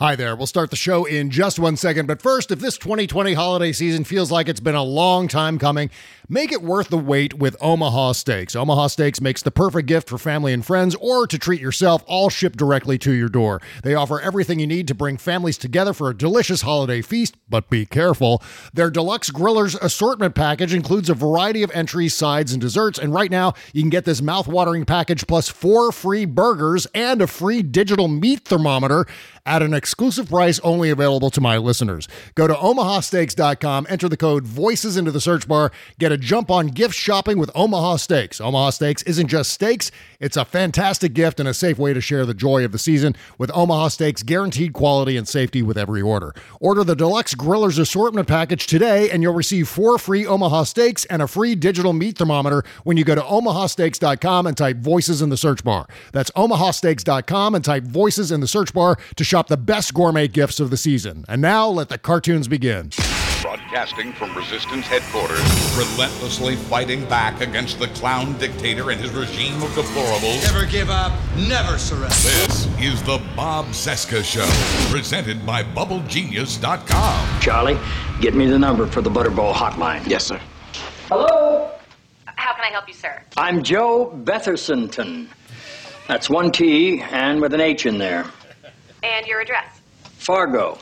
Hi there. We'll start the show in just one second. But first, if this 2020 holiday season feels like it's been a long time coming, make it worth the wait with Omaha Steaks. Omaha Steaks makes the perfect gift for family and friends or to treat yourself, all shipped directly to your door. They offer everything you need to bring families together for a delicious holiday feast, but be careful. Their Deluxe Grillers assortment package includes a variety of entries, sides, and desserts. And right now, you can get this mouth-watering package plus four free burgers and a free digital meat thermometer at an exclusive price only available to my listeners. Go to omahasteaks.com, enter the code VOICES into the search bar, get a jump on gift shopping with Omaha Steaks. Omaha Steaks isn't just steaks, it's a fantastic gift and a safe way to share the joy of the season with Omaha Steaks guaranteed quality and safety with every order. Order the Deluxe Grillers Assortment Package today and you'll receive four free Omaha Steaks and a free digital meat thermometer when you go to omahasteaks.com and type voices in the search bar. That's omahasteaks.com and type voices in the search bar to shop the best gourmet gifts of the season. And now let the cartoons begin. Broadcasting from Resistance headquarters, relentlessly fighting back against the clown dictator and his regime of deplorables. Never give up, never surrender. This is the Bob Cesca Show, presented by BubbleGenius.com. Charlie, get me the number for the Butterball hotline. Yes, sir. Hello? How can I help you, sir? I'm Joe Bethersonton. That's one T and with an H in there. And your address? Fargo.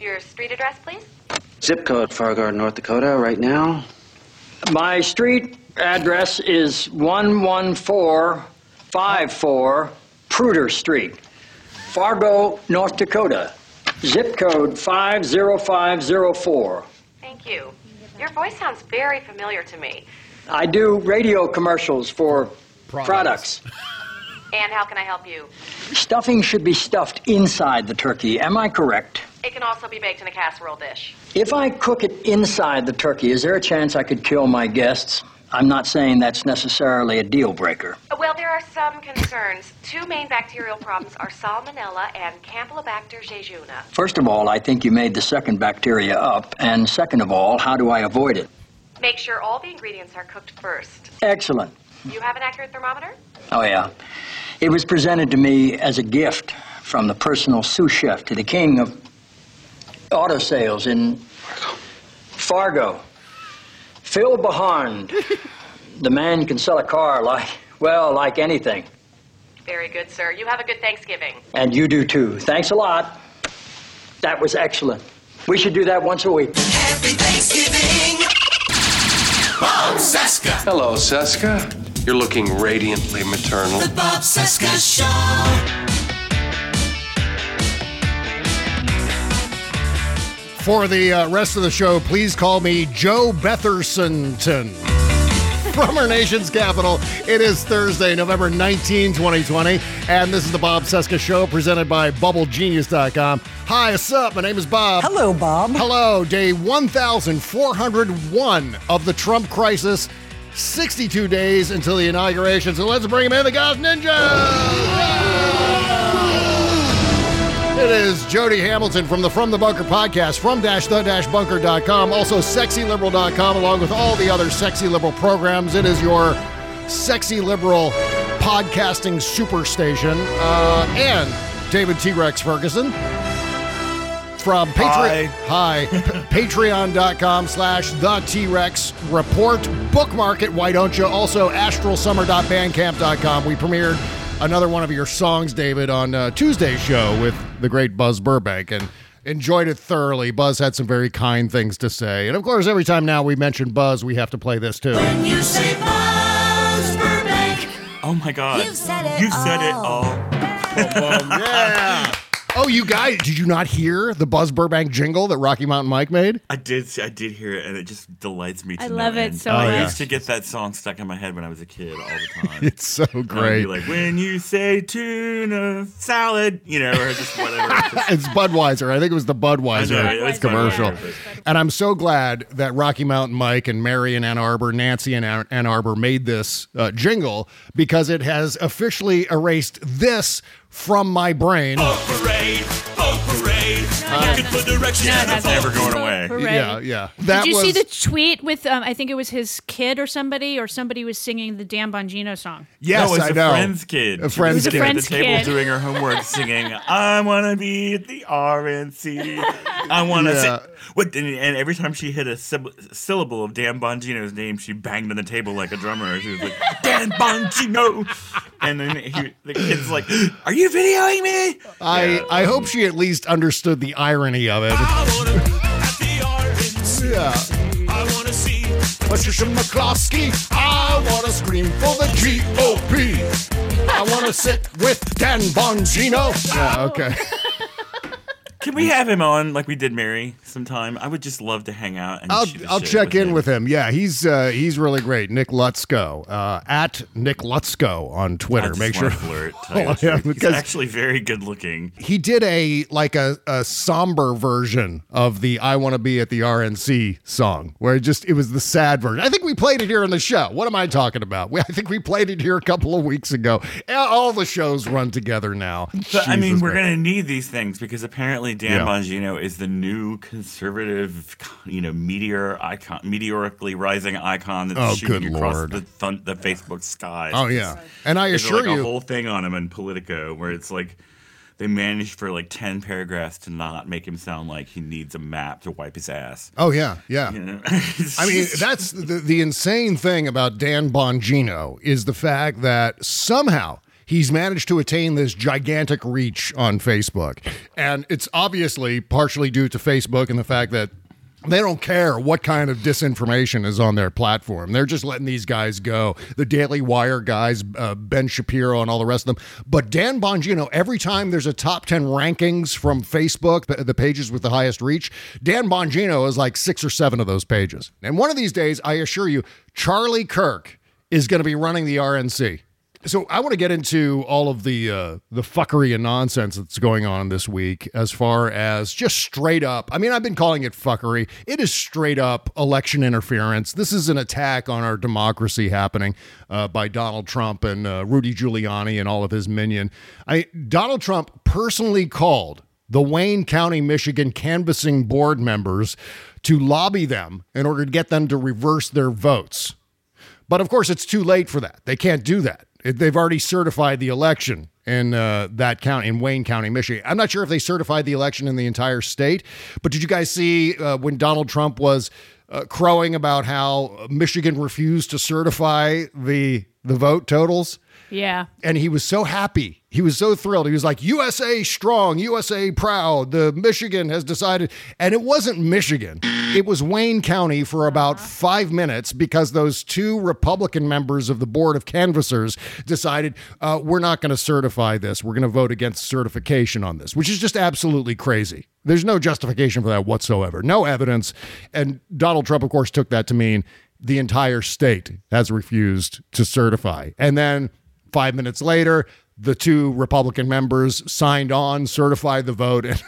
Your street address, please? Zip code Fargo, North Dakota, right now. My street address is 11454 Pruder Street, Fargo, North Dakota. Zip code 50504. Thank you. Your voice sounds very familiar to me. I do radio commercials for products. products. And how can I help you? Stuffing should be stuffed inside the turkey. Am I correct? It can also be baked in a casserole dish. If I cook it inside the turkey, is there a chance I could kill my guests? I'm not saying that's necessarily a deal breaker. Well, there are some concerns. Two main bacterial problems are Salmonella and Campylobacter jejuni. First of all, I think you made the second bacteria up. And second of all, how do I avoid it? Make sure all the ingredients are cooked first. Excellent. You have an accurate thermometer? Oh, yeah. It was presented to me as a gift from the personal sous chef to the king of auto sales in Fargo. Phil Beharnd. the man can sell a car like, well, like anything. Very good, sir. You have a good Thanksgiving. And you do too. Thanks a lot. That was excellent. We should do that once a week. Happy Thanksgiving! Bob Cesca. Hello, Cesca. You're looking radiantly maternal. The Bob Cesca Show. For the uh, rest of the show, please call me Joe Bethersonton. From our nation's capital, it is Thursday, November 19, 2020, and this is the Bob Cesca Show presented by BubbleGenius.com. Hi, what's up? My name is Bob. Hello, Bob. Hello, day 1401 of the Trump crisis 62 days until the inauguration. So let's bring him in, the Goth Ninja! It is Jody Hamilton from the From the Bunker podcast, from dash the dash bunker.com, also sexyliberal.com, along with all the other sexy liberal programs. It is your sexy liberal podcasting superstation. Uh, and David T. Rex Ferguson. From Patreon. Hi. P- Patreon.com slash the T-Rex report. Bookmark it, why don't you? Also, astralsummer.bandcamp.com. We premiered another one of your songs, David, on uh, Tuesday's show with the great Buzz Burbank and enjoyed it thoroughly. Buzz had some very kind things to say. And of course, every time now we mention Buzz, we have to play this too. When you say Buzz Burbank, Oh my God! You've said it You said it all. all. yeah. Oh, you guys, did you not hear the Buzz Burbank jingle that Rocky Mountain Mike made? I did. I did hear it, and it just delights me. To I no love it end. so I much. used to get that song stuck in my head when I was a kid all the time. It's so And I'd great. be like, when you say tuna salad, you know, or just whatever. it's Budweiser. I think it was the Budweiser I know, it commercial. Budweiser. And I'm so glad that Rocky Mountain Mike and Mary in Ann Arbor, Nancy in Ann Ann Arbor made this uh, jingle because it has officially erased this from my brain. parade, parade, looking for direction. No, that's never going away. Parade. Yeah, yeah. That Did you was see the tweet with? Um, I think it was his kid or somebody, or somebody was singing the Dan Bongino song. Yes, no, it was I a know. friend's kid. A friend's kid. sitting A at the friend's table kid. doing her homework, singing, "I want to be at the RNC. I want to." Yeah. Sit. What, and, and every time she hit a syb- syllable of Dan Bongino's name, she banged on the table like a drummer. She was like, "Dan Bongino," and then he, the kid's like, "Are you videoing me?" I, I hope she at least understood the irony of it. I wanna be at the RNC. Yeah. I wanna see. Patricia McCloskey, I want to scream for the GOP. I want to sit with Dan Bongino. Yeah, okay. Can we have him on like we did Mary sometime? I would just love to hang out and I'll I'll check in him. with him. Yeah, he's uh, he's really great. Nick Lutsko uh, at Nick Lutsko on Twitter. Make sure flirt. Tyler. him He's actually very good looking. he did a like a, a somber version of the "I Want to Be at the RNC" song, where it just it was the sad version. I think we played it here on the show. What am I talking about? We, I think we played it here a couple of weeks ago. All the shows run together now. But, I mean, we're to need these things because apparently Dan Yeah. Bongino is the new conservative, you know, meteor icon, meteorically rising icon that's Oh, shooting good across Lord. the, thun- the Facebook skies. Oh yeah, and I There's assure like you, a whole thing on him in Politico where it's like they managed for like ten paragraphs to not make him sound like he needs a map to wipe his ass. Oh yeah, yeah. You know? I mean, that's the, the insane thing about Dan Bongino is the fact that somehow he's managed to attain this gigantic reach on Facebook. And it's obviously partially due to Facebook and the fact that they don't care what kind of disinformation is on their platform. They're just letting these guys go. The Daily Wire guys, uh, Ben Shapiro, and all the rest of them. But Dan Bongino, every time there's a top 10 rankings from Facebook, the, the pages with the highest reach, Dan Bongino is like six or seven of those pages. And one of these days, I assure you, Charlie Kirk is going to be running the RNC. So I want to get into all of the uh, the fuckery and nonsense that's going on this week, as far as just straight up. I mean, I've been calling it fuckery. It is straight up election interference. This is an attack on our democracy happening uh, by Donald Trump and uh, Rudy Giuliani and all of his minion. I Donald Trump personally called the Wayne County, Michigan canvassing board members to lobby them in order to get them to reverse their votes. But of course, it's too late for that. They can't do that. It- They've already certified the election in uh, that county, in Wayne County, Michigan. I'm not sure if they certified the election in the entire state, but did you guys see uh, when Donald Trump was uh, crowing about how Michigan refused to certify the the vote totals? Yeah. and he was so happy. He was so thrilled. He was like, USA strong, USA proud. The Michigan has decided. And it wasn't Michigan, it was Wayne County for about five minutes because those two Republican members of the Board of Canvassers decided, uh, we're not going to certify this. We're going to vote against certification on this, which is just absolutely crazy. There's no justification for that whatsoever, no evidence. And Donald Trump, of course, took that to mean the entire state has refused to certify. And then Five minutes later, the two Republican members signed on, certified the vote, and,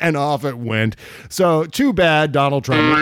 and off it went. So, too bad, Donald Trump.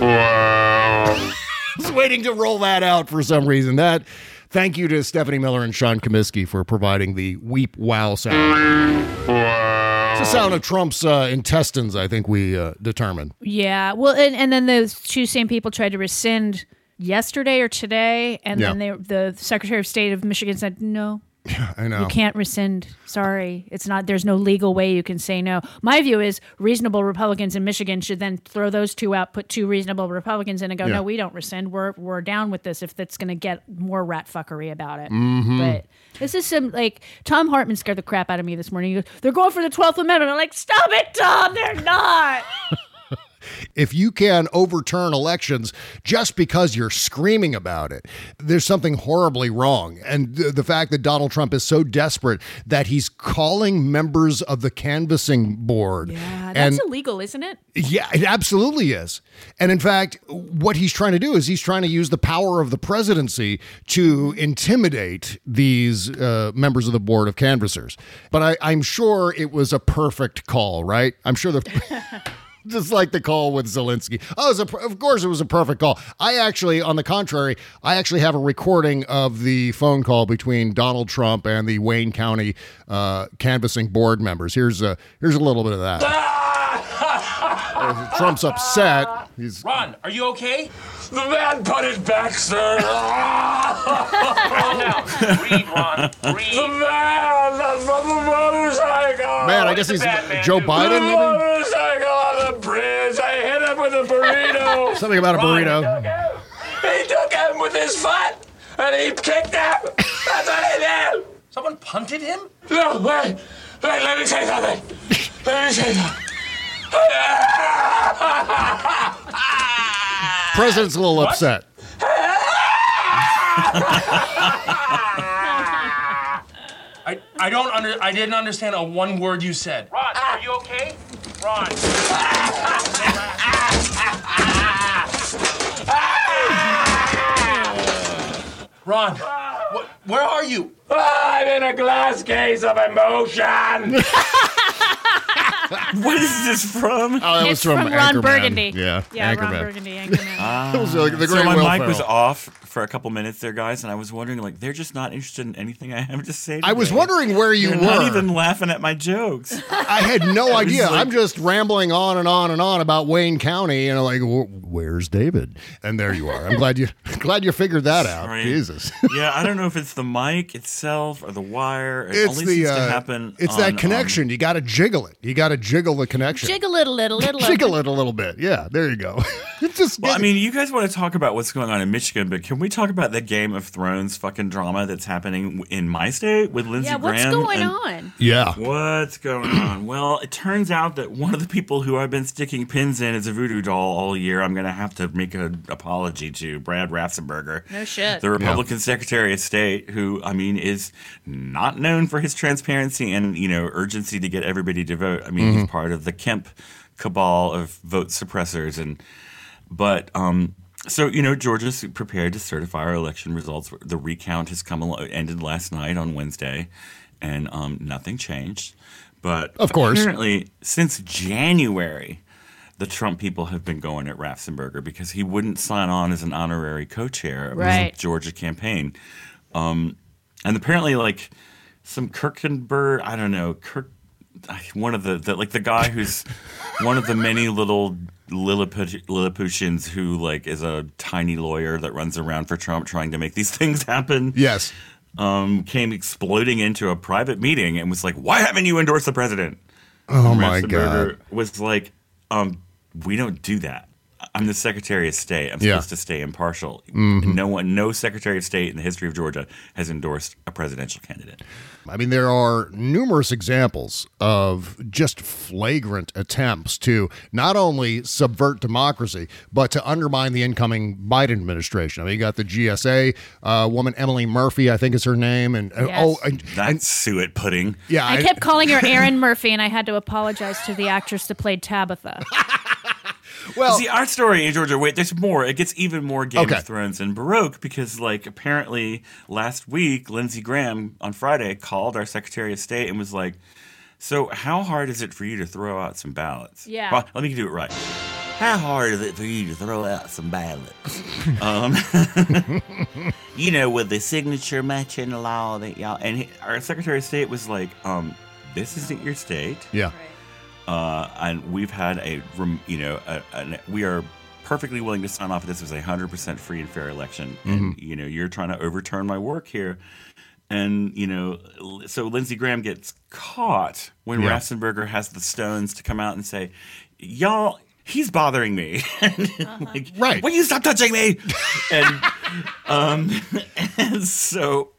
was waiting to roll that out for some reason. That. Thank you to Stephanie Miller and Sean Comiskey for providing the weep wow sound. It's the sound of Trump's uh, intestines, I think we uh, determined. Yeah. Well, and, and then those two same people tried to rescind yesterday or today, and then they, the Secretary of State of Michigan said, no, Yeah, I know. You can't rescind. Sorry, it's not. There's no legal way you can say no. My view is reasonable Republicans in Michigan should then throw those two out, put two reasonable Republicans in, and go, Yeah. no, we don't rescind. We're we're down with this if that's going to get more rat fuckery about it. Mhm. But this is some like Thom Hartmann scared the crap out of me this morning. He goes, They're going for the Twelfth Amendment. I'm like, stop it, Tom. They're not. if you can overturn elections just because you're screaming about it, there's something horribly wrong. And th- the fact that Donald Trump is so desperate that he's calling members of the canvassing board. Yeah, and that's illegal, isn't it? yeah, it absolutely is. And in fact, what he's trying to do is he's trying to use the power of the presidency to intimidate these uh, members of the board of canvassers. But I, I'm sure it was a perfect call, right? I'm sure the. Just like the call with Zelensky. Oh, it was a, of course, it was a perfect call. I actually, on the contrary, I actually have a recording of the phone call between Donald Trump and the Wayne County uh, canvassing board members. Here's a here's a little bit of that. Uh, Trump's upset. He's Ron, are you okay? The man put it back, sir. Calm down. Breathe, Ron. Breathe. The man that's from the motorcycle. Man, I guess What did he's the bad man Joe do? Biden, The maybe? motorcycle on the bridge. I hit him with a burrito. Something about a Ron, burrito. He took him with his foot and he kicked him. That's what he did. Someone punted him? No, wait. Wait, let me say something. Let me say something. President's a little upset. I, I don't under I didn't understand a one word you said. Ron, are you okay? Ron. Ron, wh- where are you? I'm in a glass case of emotion. what is this from? Oh, that was It's from Ron Anchorman. Burgundy. Yeah, Yeah, Ron Anchorman. Burgundy, Anchorman. Ah. It was like the so my Will mic was Ferrell. off for a couple minutes there, guys, and I was wondering, like, they're just not interested in anything I have to say. I was today. wondering where you They're were. Not even laughing at my jokes. I had no was idea. like- I'm just rambling on and on and on about Wayne County, and I'm like, "Wh- "Where's David?" And there you are. I'm glad you glad you figured that out. Sorry. Jesus. yeah, I don't know if it's the mic itself or the wire. It It's only the seems uh, to happen. it's on, that um, connection. you got to jiggle it. You got to jiggle the connection. Jiggle it a little, little. jiggle it a little bit. Yeah, there you go. Just well, I mean, you guys want to talk about what's going on in Michigan, but can we talk about the Game of Thrones fucking drama that's happening in my state with Lindsey Yeah, what's Graham? going and- on? Yeah. What's going on? Well, it turns out that one of the people who I've been sticking pins in as a voodoo doll all year, I'm going to have to make an apology to Brad Raffensperger. No shit. The Republican Secretary of State, who, I mean, is not known for his transparency and, you know, urgency to get everybody to vote. I mean, he's part of the Kemp cabal of vote suppressors. And, but, um, so you know, Georgia's prepared to certify our election results. The recount has come al- ended last night on Wednesday, and um, nothing changed. But Of course. apparently, since January, the Trump people have been going at Raffensperger because he wouldn't sign on as an honorary co-chair of Right. the Georgia campaign. Um, and apparently, like some Kirkenberg, I don't know, Kirk, one of the, the like the guy who's one of the many little Lilliput, Lilliputians who like is a tiny lawyer that runs around for Trump trying to make these things happen. Yes. Um, came exploding into a private meeting and was like, "Why haven't you endorsed the president?" Oh my God. Was like, um, "We don't do that. I'm the Secretary of State. I'm Yeah. supposed to stay impartial. Mhm. No one, no Secretary of State in the history of Georgia has endorsed a presidential candidate." I mean, there are numerous examples of just flagrant attempts to not only subvert democracy, but to undermine the incoming Biden administration. I mean, you got the GSA uh, woman, Emily Murphy, I think is her name. And Yes. oh, and, That's suet pudding. yeah, I kept calling her Erin Murphy, and I had to apologize to the actress that played Tabitha. Well, see, our story in Georgia. Wait, there's more. It gets even more Game Okay. of Thrones and Baroque because, like, apparently last week, Lindsey Graham on Friday called our Secretary of State and was like, "So, how hard is it for you to throw out some ballots?" Yeah. Well, let me do it right. How hard is it for you to throw out some ballots? um, you know, with the signature matching law that y'all and he, our Secretary of State was like, um, "This isn't your state." yeah. Uh, and we've had a rem- you know a, an we are perfectly willing to sign off this was a hundred percent free and fair election and Mhm. you know you're trying to overturn my work here And you know, so Lindsey Graham gets caught when Yeah. Ratzenberger has the stones to come out and say, "Y'all, he's bothering me." like, right? Will you stop touching me? and um, and so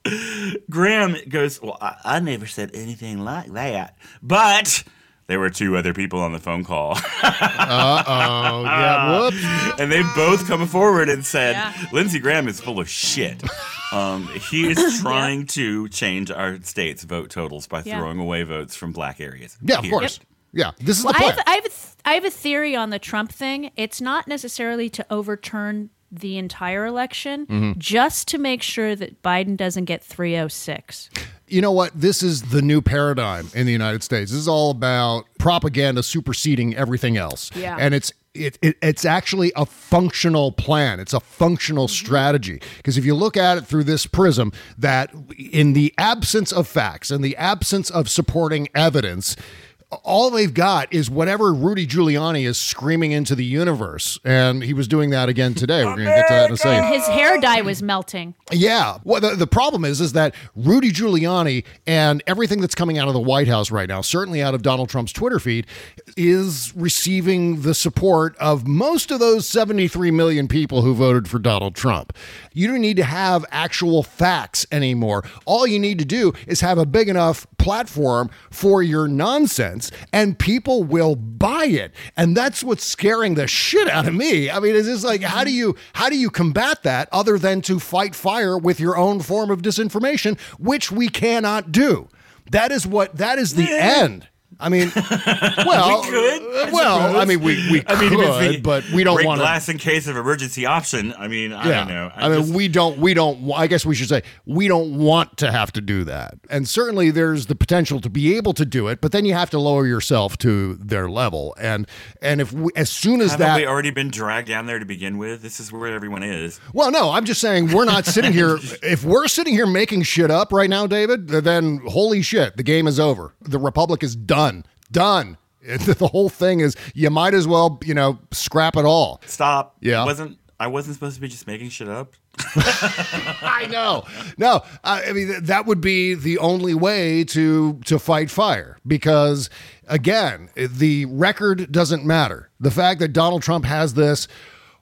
Graham goes, "Well, I, I never said anything like that, but." There were two other people on the phone call. Uh oh. Yeah. Whoops. and they both come forward and said, Lindsey Graham is full of shit. Um, he is trying to change our state's vote totals by Yeah. throwing away votes from black areas. Yeah, of Period. course. Yeah. This is Well, the I have, I, have a th- I have a theory on the Trump thing. It's not necessarily to overturn the entire election, Mhm. just to make sure that Biden doesn't get 306. You know what? This is the new paradigm in the United States. This is all about propaganda superseding everything else. Yeah. And it's it, it it's actually a functional plan. It's a functional mm-hmm. strategy. Because if you look at it through this prism, that in the absence of facts and the absence of supporting evidence, all they've got is whatever Rudy Giuliani is screaming into the universe. And he was doing that again today. We're going to get to that in a second. And his hair dye was melting. Yeah. Well, the, the problem is, is that Rudy Giuliani and everything that's coming out of the White House right now, certainly out of Donald Trump's Twitter feed, is receiving the support of most of those 73 million people who voted for Donald Trump. You don't need to have actual facts anymore. All you need to do is have a big enough platform for your nonsense, and people will buy it. And that's what's scaring the shit out of me. I mean, it's just like, how do you how do you combat that other than to fight fire with your own form of disinformation, which we cannot do. That is what that is the end. I mean, well, we could. Uh, I well, suppose. I mean, we we I mean, could, but we don't want to. glass in case of emergency option. I mean, I don't know. I, mean, we don't, we don't, I guess we should say, we don't want to have to do that. And certainly there's the potential to be able to do it, but then you have to lower yourself to their level. And, and if we, as soon as that, we already been dragged down there to begin with? This is where everyone is. well, no, I'm just saying we're not sitting here. if we're sitting here making shit up right now, David, then holy shit, the game is over. The Republic is done. Done. The whole thing is you might as well, you know, scrap it all. Stop. Yeah. It wasn't I wasn't supposed to be just making shit up. I know. No, I mean th- that would be the only way to to fight fire because again, the record doesn't matter. The fact that Donald Trump has this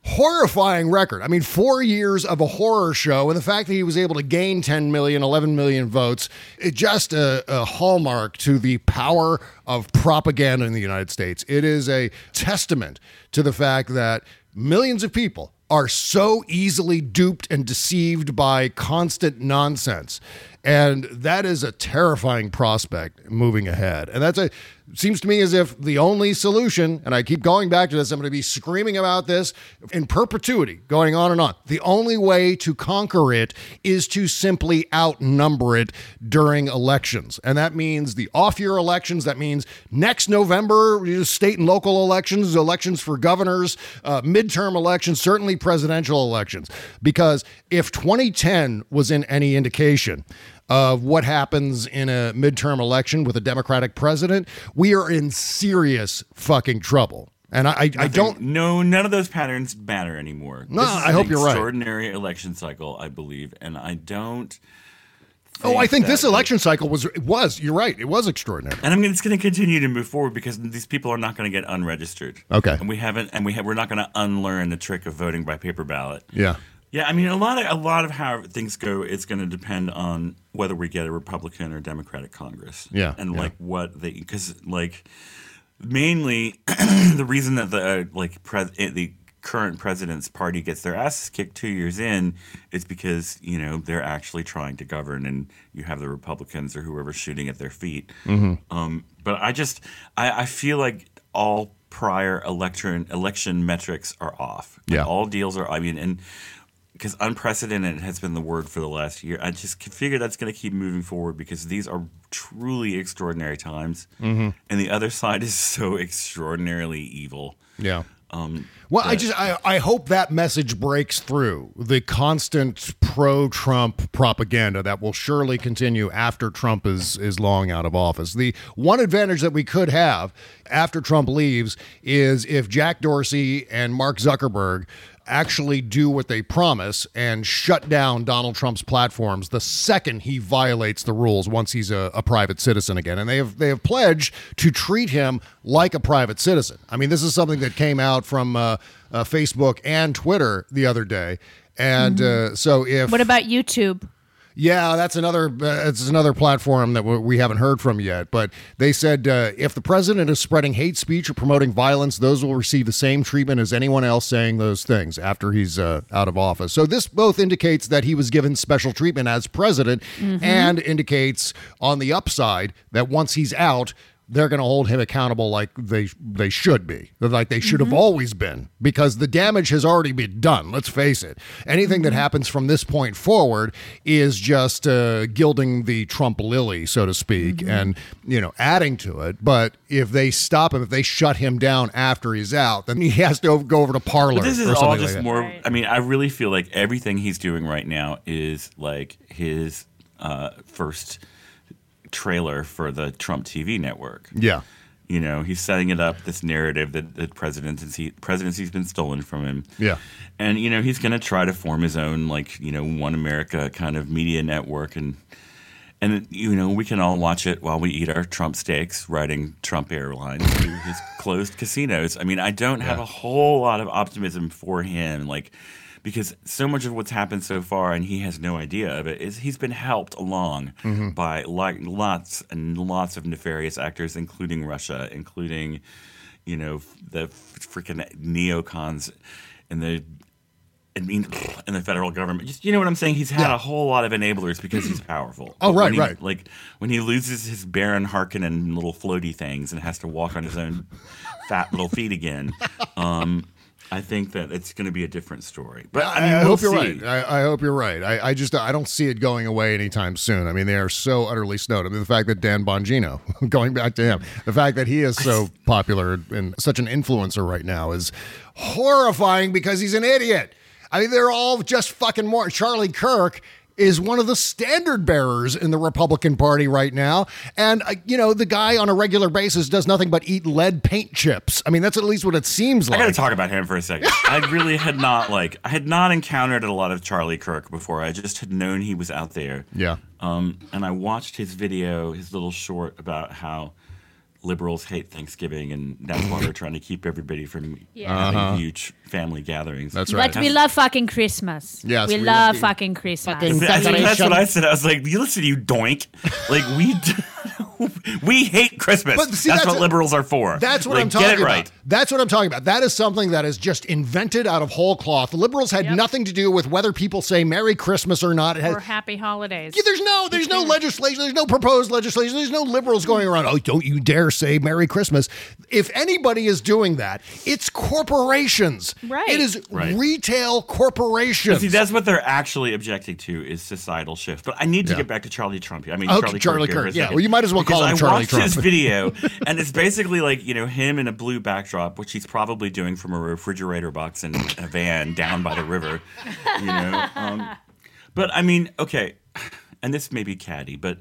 horrifying record. I mean, 4 years of a horror show and the fact that he was able to gain 10 million, 11 million votes, it just a, a hallmark to the power of propaganda in the United States. It is a testament to the fact that millions of people are so easily duped and deceived by constant nonsense. And that is a terrifying prospect moving ahead. And that's a seems to me as if the only solution, and I keep going back to this, I'm going to be screaming about this in perpetuity, going on and on. The only way to conquer it is to simply outnumber it during elections. And that means the off year elections. That means next November, state and local elections, elections for governors, uh, midterm elections, certainly presidential elections. Because if 2010 was in any indication, of what happens in a midterm election with a Democratic president, we are in serious fucking trouble. And I, I, I don't. No, none of those patterns matter anymore. No, This is I an hope you're right. Extraordinary election cycle, I believe, and I don't. Oh, I think this election cycle was it was. You're right. It was extraordinary. And I'm just going to continue to move forward because these people are not going to get unregistered. Okay. And we haven't, and we have, we're not going to unlearn the trick of voting by paper ballot. Yeah. Yeah, I mean, a lot of a lot of how things go, it's going to depend on whether we get a Republican or Democratic Congress. Yeah, and yeah. like what they, because like mainly the reason that the uh, like pres- eh, the current president's party gets their asses kicked two years in is because you know they're actually trying to govern, and you have the Republicans or whoever shooting at their feet. Mhm. Um, but I just I, I feel like all prior election election metrics are off. Like, Yeah. all deals are. I mean, and because unprecedented has been the word for the last year. I just figure that's going to keep moving forward because these are truly extraordinary times, Mhm. and the other side is so extraordinarily evil. Yeah. Um, Well, I just I, I hope that message breaks through the constant pro-Trump propaganda that will surely continue after Trump is is long out of office. The one advantage that we could have after Trump leaves is if Jack Dorsey and Mark Zuckerberg actually do what they promise and shut down Donald Trump's platforms the second he violates the rules once he's a, a private citizen again. And they have they have pledged to treat him like a private citizen. I mean, this is something that came out from uh, uh, Facebook and Twitter the other day. And uh, so if What about YouTube? Yeah, that's another. Uh, it's another platform that we haven't heard from yet. But they said uh, if the president is spreading hate speech or promoting violence, those will receive the same treatment as anyone else saying those things after he's uh, out of office. So this both indicates that he was given special treatment as president, Mhm. and indicates on the upside that once he's out. They're going to hold him accountable like they they should be, like they should have always been, because the damage has already been done. Let's face it. Anything that happens from this point forward is just uh, gilding the Trump lily, so to speak, and you know adding to it. But if they stop him, if they shut him down after he's out, then he has to go over to Parler. But this is or all just like that. more. I mean, I really feel like everything he's doing right now is like his uh, first trailer for the Trump TV network. Yeah. You know, he's setting it up this narrative that the presidency presidency's been stolen from him. Yeah. And you know, he's going to try to form his own like, you know, one America kind of media network and and you know, we can all watch it while we eat our Trump steaks riding Trump Airlines to his closed casinos. I mean, I don't have a whole lot of optimism for him like because so much of what's happened so far and he has no idea of it is he's been helped along Mhm. by like lots and lots of nefarious actors including Russia, including you know the freaking neocons and the I mean, in the federal government, just you know what I'm saying. He's had Yeah. a whole lot of enablers because he's powerful. Oh, right, he- right. Like when he loses his Baron and little floaty things and has to walk on his own fat little feet again, um, I think that it's going to be a different story. But I, I, mean, I we'll hope you're see. right. I, I hope you're right. I, I just I don't see it going away anytime soon. I mean, they are so utterly snowed. I mean, the fact that Dan Bongino, going back to him, the fact that he is so popular and such an influencer right now is horrifying because he's an idiot. I mean, they're all just fucking more. Charlie Kirk is one of the standard bearers in the Republican Party right now. And, uh, you know, the guy on a regular basis does nothing but eat lead paint chips. I mean, that's at least what it seems like. I got to talk about him for a second. I really had not like I had not encountered a lot of Charlie Kirk before. I just had known he was out there. Yeah. Um, and I watched his video, his little short about how liberals hate Thanksgiving, and that's why they're trying to keep everybody from Yeah. having Uh-huh. huge family gatherings. That's But we love fucking Christmas. Yes, we, we love love- fucking Christmas. That's, that's what I said. I was like, "You listen, you doink! Like we, d- we hate Christmas. But see, that's, that's what a- liberals are for. That's what Like, I'm talking Get it about. right. That's what I'm talking about. That is something that is just invented out of whole cloth. The liberals had nothing to do with whether people say Merry Christmas or not. It has, Or happy holidays. Yeah, there's no, there's no legislation. There's no proposed legislation. There's no liberals going around. Oh, don't you dare say Merry Christmas. If anybody is doing that, it's corporations. Right. It is Right. retail But corporations. see, that's what they're actually objecting to is societal shift. But I need to Yeah. get back to Charlie Trump. I mean, Okay, Charlie, Charlie Kirk. Kirk. Yeah, well, you might as well call him I Charlie watched Trump. his video, and it's basically like you know him in a blue backdrop, which he's probably doing from a refrigerator box in a van down by the river. You know, um, but I mean, okay, and this may be catty, but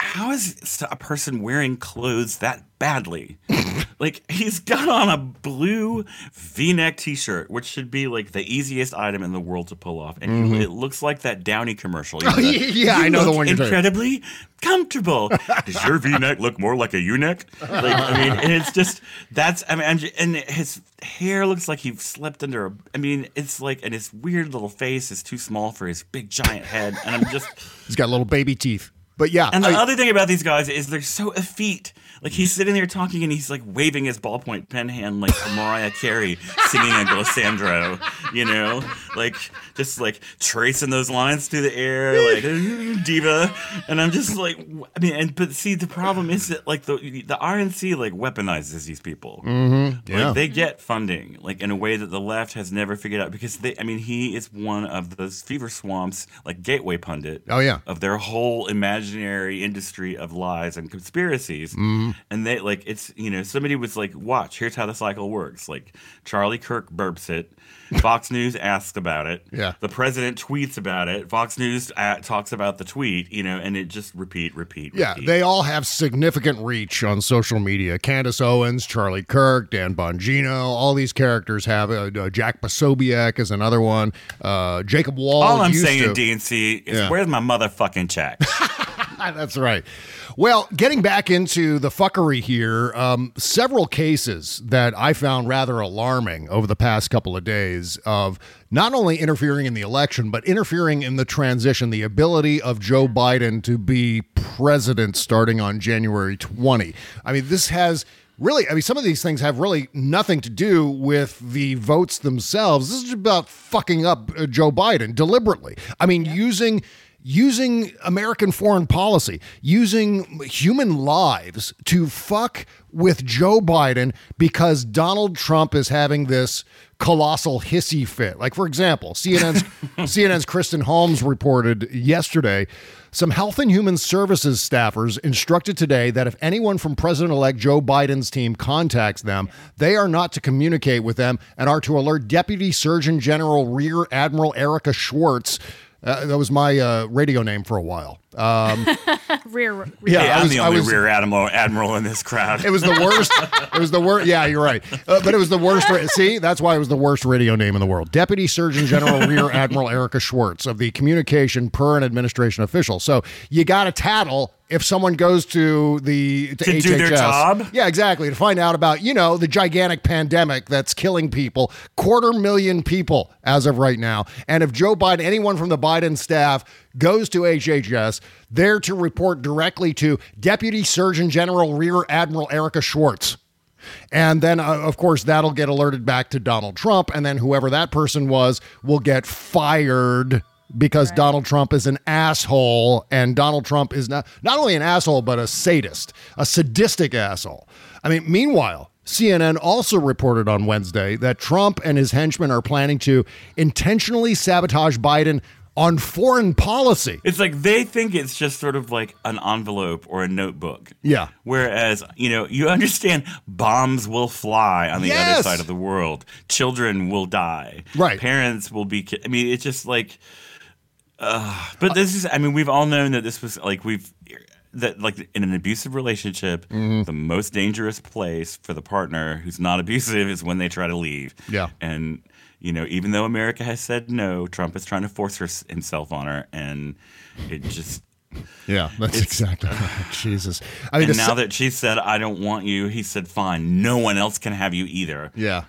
how is a person wearing clothes that badly? like he's got on a blue V-neck T-shirt, which should be like the easiest item in the world to pull off, and Mhm. it looks like that Downy commercial. Oh, know, yeah, I know the one you're. Incredibly comfortable. Does your V-neck look more like a U-neck? Like I mean, and it's just that's I mean, and his hair looks like he slept under a. I mean, it's like and his weird little face is too small for his big giant head, and I'm just. He's got little baby teeth. But yeah, And the I- other thing about these guys is they're so effete. Like he's sitting there talking and he's like waving his ballpoint pen hand like Mariah Carey singing a glissandro, you know, like just like tracing those lines through the air, like diva. And I'm just like, I mean, and but see, the problem is that like the the RNC like weaponizes these people. Mhm, yeah. Like they get funding like in a way that the left has never figured out because they, I mean, he is one of those fever swamps, like Gateway pundit. Oh, yeah. of their whole imaginary imaginary industry of lies and conspiracies. Mhm. And they like it's you know somebody was like, watch, here's how the cycle works. Like Charlie Kirk burps it, Fox News asks about it, Yeah. the president tweets about it, Fox News uh, talks about the tweet, you know, and it just repeat, repeat, Yeah, repeat. they all have significant reach on social media. Candace Owens, Charlie Kirk, Dan Bongino, all these characters have. Uh, uh, Jack Posobiec is another one. Uh, Jacob Wohl. All I'm saying, to. DNC, is Yeah. where's my motherfucking check? That's right. Well, getting back into the fuckery here, um, several cases that I found rather alarming over the past couple of days of not only interfering in the election, but interfering in the transition, the ability of Joe Biden to be president starting on January 20. I mean, this has really, I mean, some of these things have really nothing to do with the votes themselves. This is about fucking up uh, Joe Biden deliberately. I mean, using using American foreign policy, using human lives to fuck with Joe Biden because Donald Trump is having this colossal hissy fit. Like for example, CNN's CNN's Kristen Holmes reported yesterday some Health and Human Services staffers instructed today that if anyone from President-elect Joe Biden's team contacts them, they are not to communicate with them and are to alert Deputy Surgeon General Rear Admiral Erica Schwartz uh, that was my uh, radio name for a while. Um, rear, rear. Yeah, Hey, I I'm was- the only was- rear admiral admiral in this crowd. it was the worst. it was the worst. Yeah, you're right. Uh, but it was the worst. ra- See, that's why it was the worst radio name in the world. Deputy Surgeon General Rear Admiral Erica Schwartz of the Communication Per and Administration Official. So you got to tattle if someone goes to the to, To do their job? Yeah, exactly. To find out about you know the gigantic pandemic that's killing people, quarter million people as of right now. And if Joe Biden, anyone from the Biden staff goes to HHS, they're to report directly to Deputy Surgeon General Rear Admiral Erica Schwartz. And then, uh, of course, that'll get alerted back to Donald Trump. And then whoever that person was will get fired because Donald Trump is an asshole. And Donald Trump is not, not only an asshole, but a sadist, a sadistic asshole. I mean, meanwhile, CNN also reported on Wednesday that Trump and his henchmen are planning to intentionally sabotage Biden on foreign policy. It's like they think it's just sort of like an envelope or a notebook. Yeah. Whereas, you know, you understand bombs will fly on the Yes. other side of the world. Children will die. Right. Parents will be. ki- I mean, it's just like. Uh, but this is. I mean, we've all known that this was like we've that like in an abusive relationship, Mm-hmm. the most dangerous place for the partner who's not abusive is when they try to leave. Yeah. And you know, even though America has said no, Trump is trying to force her, himself on her, and it just. Yeah, that's exactly right. Jesus. I mean, and now that she said, "I don't want you," he said, "Fine, no one else can have you either." Yeah.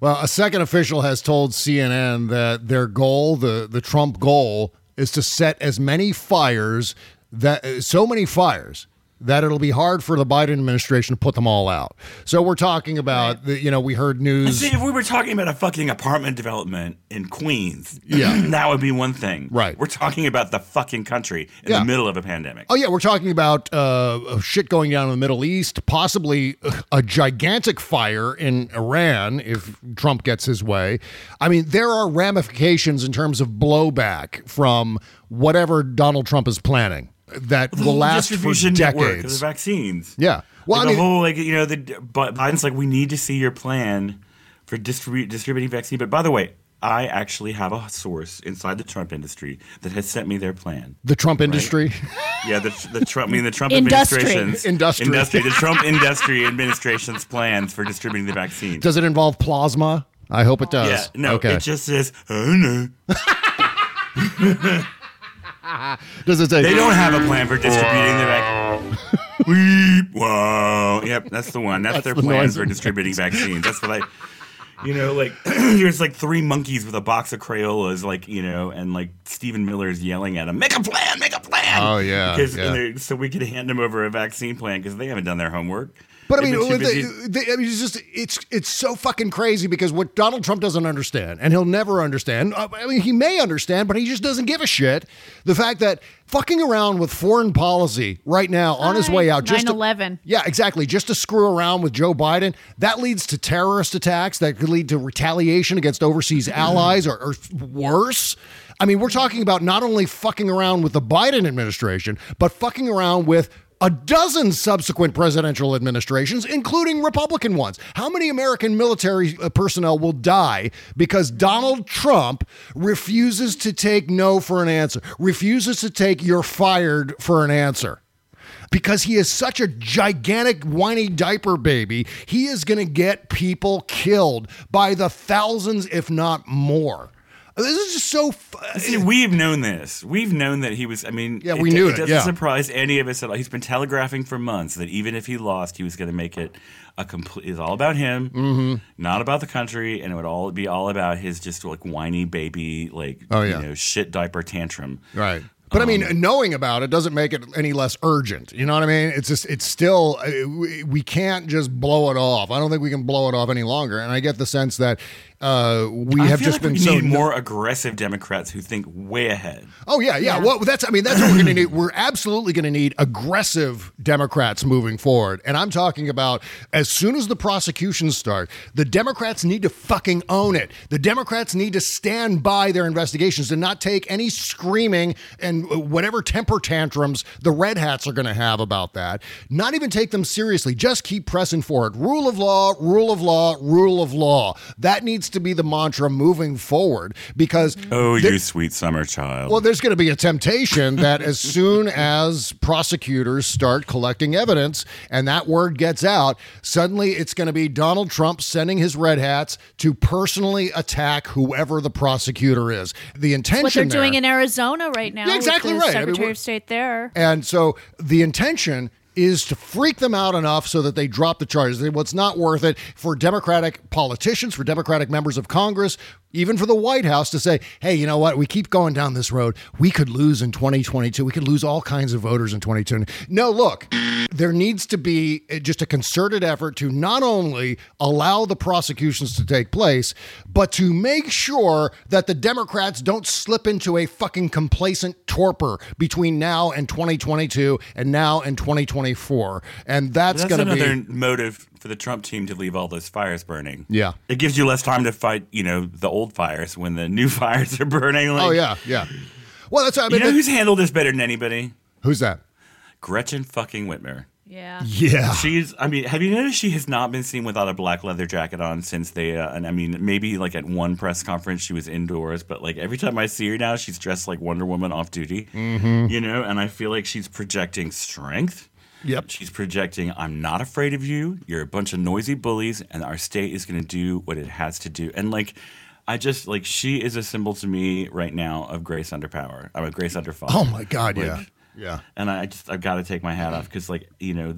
Well, a second official has told CNN that their goal, the the Trump goal, is to set as many fires that so many fires that it'll be hard for the Biden administration to put them all out. So we're talking about the, you know, we heard news see, if we were talking about a fucking apartment development in Queens, Yeah. that would be one thing. Right. We're talking about the fucking country in Yeah. the middle of a pandemic. Oh yeah, we're talking about uh, shit going down in the Middle East, possibly a gigantic fire in Iran if Trump gets his way. I mean, there are ramifications in terms of blowback from whatever Donald Trump is planning that The will whole last for distribution network of the vaccines. Yeah. Well, Like I the mean, whole like you know the but Biden's like we need to see your plan for distribute distributing vaccine. But by the way, I actually have a source inside the Trump industry that has sent me their plan. the Trump industry. Yeah, the, the Trump, I mean the Trump Industry. administration's Industry. industry, the Trump industry administration's plans for distributing the vaccine. Does it involve plasma? I hope it does. yeah, no, Okay. it just says, oh no. does it say They don't have a plan for distributing the vaccine. Weep, whoa. Yep, that's the one. That's, That's their the plans noise for distributing vaccines. That's what I. You know, like there's like three monkeys with a box of Crayolas, like you know, and like Stephen Miller's yelling at them, "Make a plan, make a plan." Oh, yeah, because yeah. so we could hand them over a vaccine plan because they haven't done their homework. But I mean, been too they, I mean, it's just it's it's so fucking crazy because what Donald Trump doesn't understand, and he'll never understand. uh, I mean, he may understand, but he just doesn't give a shit. The fact that fucking around with foreign policy right now on his way out, just 9/11. yeah, exactly, just to screw around with Joe Biden, that leads to terrorist attacks that could lead to retaliation against overseas allies or, or worse. I mean, we're talking about not only fucking around with the Biden administration, but fucking around with a dozen subsequent presidential administrations, including Republican ones. How many American military uh, personnel will die because Donald Trump refuses to take no for an answer, refuses to take you're fired for an answer? Because he is such a gigantic whiny diaper baby, he is going to get people killed by the thousands, if not more. This is just so. F- See, we've known this. We've known that he was. I mean, Yeah, we knew it, doesn't yeah. surprise any of us at all. He's been telegraphing for months that even if he lost, he was going to make it a complete. It's all about him, Mhm. not about the country, and it would all be all about his just like whiny baby, like Oh, yeah. you know, shit diaper tantrum. Right. But I mean, Um, knowing about it doesn't make it any less urgent. You know what I mean? It's just, it's still, uh, we- we can't just blow it off. I don't think we can blow it off any longer. And I get the sense that uh, we I have just like been we so. need more aggressive Democrats who think way ahead. Oh yeah, yeah. yeah. Well, that's I mean that's what we're going to need. We're absolutely going to need aggressive Democrats moving forward. And I'm talking about as soon as the prosecutions start, the Democrats need to fucking own it. The Democrats need to stand by their investigations and not take any screaming and whatever temper tantrums the red hats are going to have about that. Not even take them seriously. Just keep pressing for it. Rule of law, rule of law, rule of law. That needs to be the mantra moving forward because Oh, there- you sweet summer child. well, there's going to be a temptation that as soon as prosecutors start collecting evidence and that word gets out, suddenly it's going to be Donald Trump sending his red hats to personally attack whoever the prosecutor is. The intention what they're there- doing in Arizona right now. Yeah, with exactly the right. I mean, Secretary of State there. and so the intention is to freak them out enough so that they drop the charges. What's not worth it for Democratic politicians, for Democratic members of Congress, even for the White House to say, hey, you know what? We keep going down this road. We could lose in 2022. We could lose all kinds of voters in 2022. No, look, there needs to be eh, just a concerted effort to not only allow the prosecutions to take place, but to make sure that the Democrats don't slip into a fucking complacent torpor between now and 2022 and now and 2024. And that's, That's going to be another motive for the Trump team to leave all those fires burning. Yeah. It gives you less time to fight, you know, the old fires when the new fires are burning. Like, oh, yeah, yeah. Well, that's, what I mean, you know who's handled this better than anybody? who's that? Gretchen fucking Whitmer. Yeah. Yeah. She's, I mean, have you noticed she has not been seen without a black leather jacket on since they, uh, and I mean, maybe like at one press conference she was indoors, but like every time I see her now, she's dressed like Wonder Woman off duty, Mhm. you know, and I feel like she's projecting strength. Yep. She's projecting, I'm not afraid of you. You're a bunch of noisy bullies, and our state is going to do what it has to do. And like, I just like she is a symbol to me right now of grace under power. I'm a grace under father. Oh, my God, Like, yeah. Yeah. And I just I've got to take my hat off because like you know,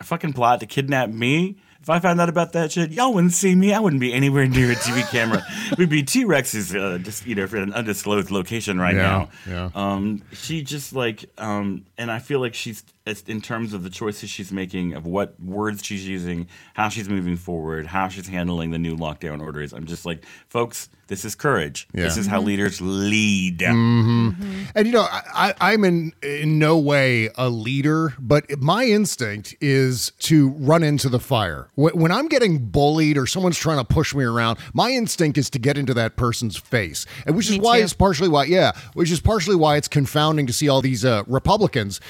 a fucking plot to kidnap me. If I found out about that shit, y'all wouldn't see me. I wouldn't be anywhere near a TV camera. We'd be T Rex's, uh, just you know, for an undisclosed location right Yeah, now. yeah. Um, she just like, um, and I feel like she's in terms of the choices she's making, of what words she's using, how she's moving forward, how she's handling the new lockdown orders. I'm just like, folks, this is courage. This is how leaders lead. Mhm. And you know, I, I- I'm in in no way a leader, but my instinct is to run into the fire. When I'm getting bullied or someone's trying to push me around, my instinct is to get into that person's face, and which is Me why too. it's partially why, yeah, which is partially why it's confounding to see all these uh, Republicans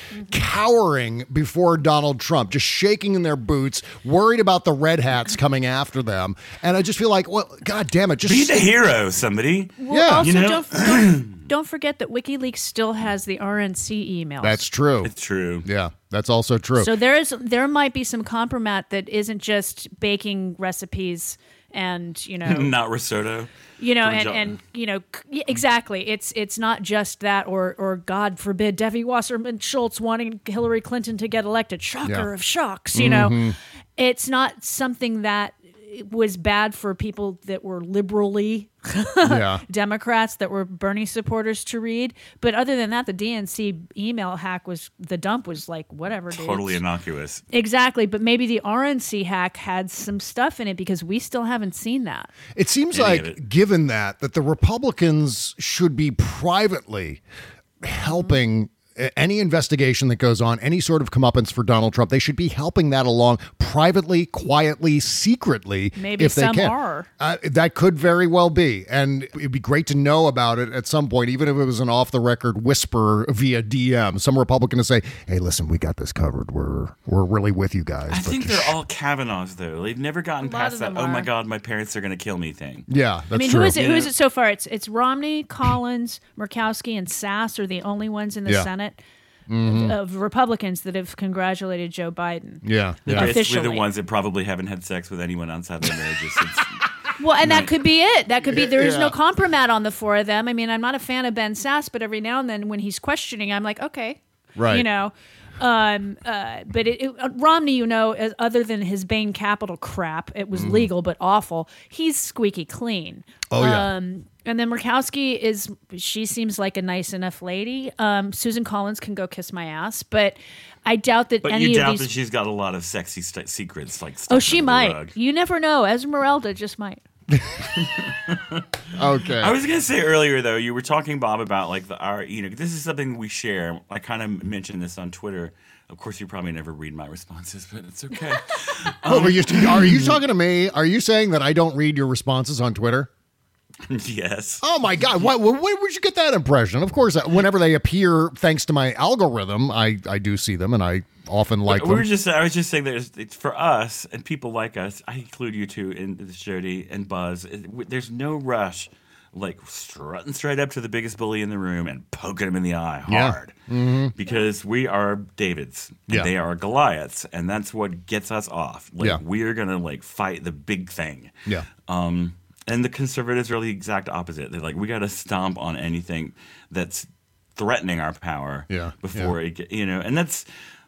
cowering before Donald Trump, just shaking in their boots, worried about the red hats coming after them, and I just feel like, well, god damn it, just Be the hero, somebody. Well, Yeah. also You know? don't, don't don't forget that WikiLeaks still has the RNC emails. That's true. It's true. Yeah, that's also true. So there is there might be some compromat that isn't just baking recipes and you know Not risotto. you know and, and you know exactly it's it's not just that or or god forbid debbie wasserman schultz wanting hillary clinton to get elected shocker Yeah. of shocks you know Mhm. it's not something that was bad for people that were liberally Yeah. Democrats that were Bernie supporters to read. But other than that, the DNC email hack was the dump was like whatever. dude. Totally innocuous. Exactly, but maybe the RNC hack had some stuff in it because we still haven't seen that. It seems Any of like, given that, that the Republicans should be privately helping a- any investigation that goes on, any sort of comeuppance for Donald Trump, they should be helping that along privately, quietly, secretly. Maybe if they some can. are. Uh, that could very well be, and it'd be great to know about it at some point, even if it was an off-the-record whisper via DM. Some Republican to say, "Hey, listen, we got this covered. We're we're really with you guys." I but think they're all Kavanaughs though. They've never gotten past that. them Oh my. God, my parents are going to kill me thing. Yeah, that's I mean, true. who is it? You Who it so far? It's it's Romney, Collins, Murkowski, and Sasse are the only ones in the Yeah. Senate Mhm. of Republicans that have congratulated Joe Biden. Yeah, They're yeah. basically the ones that probably haven't had sex with anyone outside their marriages since. Well, and that could be it. That could be there is Yeah. no compromat on the four of them. I mean, I'm not a fan of Ben Sasse, but every now and then when he's questioning, I'm like, okay, Right. you know. Um, uh, but it, it, uh, Romney, you know, as, other than his Bain Capital crap, it was Mhm. legal but awful. He's squeaky clean. Oh, yeah. Um, and then Murkowski is she seems like a nice enough lady. Um, Susan Collins can go kiss my ass, but I doubt that But any you doubt these. that she's got a lot of sexy st- secrets, like oh, she might. rug. You never know. Esmeralda just might. Okay. I was gonna say earlier though, you were talking Bob about like the our you know this is something we share. I kind of mentioned this on Twitter. Of course, you probably never read my responses, but it's okay. Oh, Um, are, you, are you talking to me? Are you saying that I don't read your responses on Twitter? yes. Oh my God! What, where would you get that impression? Of course, uh, whenever they appear, thanks to my algorithm, I I do see them, and I often like we them. were just I was just saying that it's, for us and people like us. I include you two in this Jody and Buzz. there's no rush, like strutting straight up to the biggest bully in the room and poking him in the eye Yeah. hard. Mhm. Because we are Davids and Yeah. they are Goliaths, and that's what gets us off. Like Yeah. we're gonna like fight the big thing. Yeah. Um, and the conservatives are the exact opposite. They're like, we got to stomp on anything that's threatening our power. Yeah, Before it, get, you know, and that's,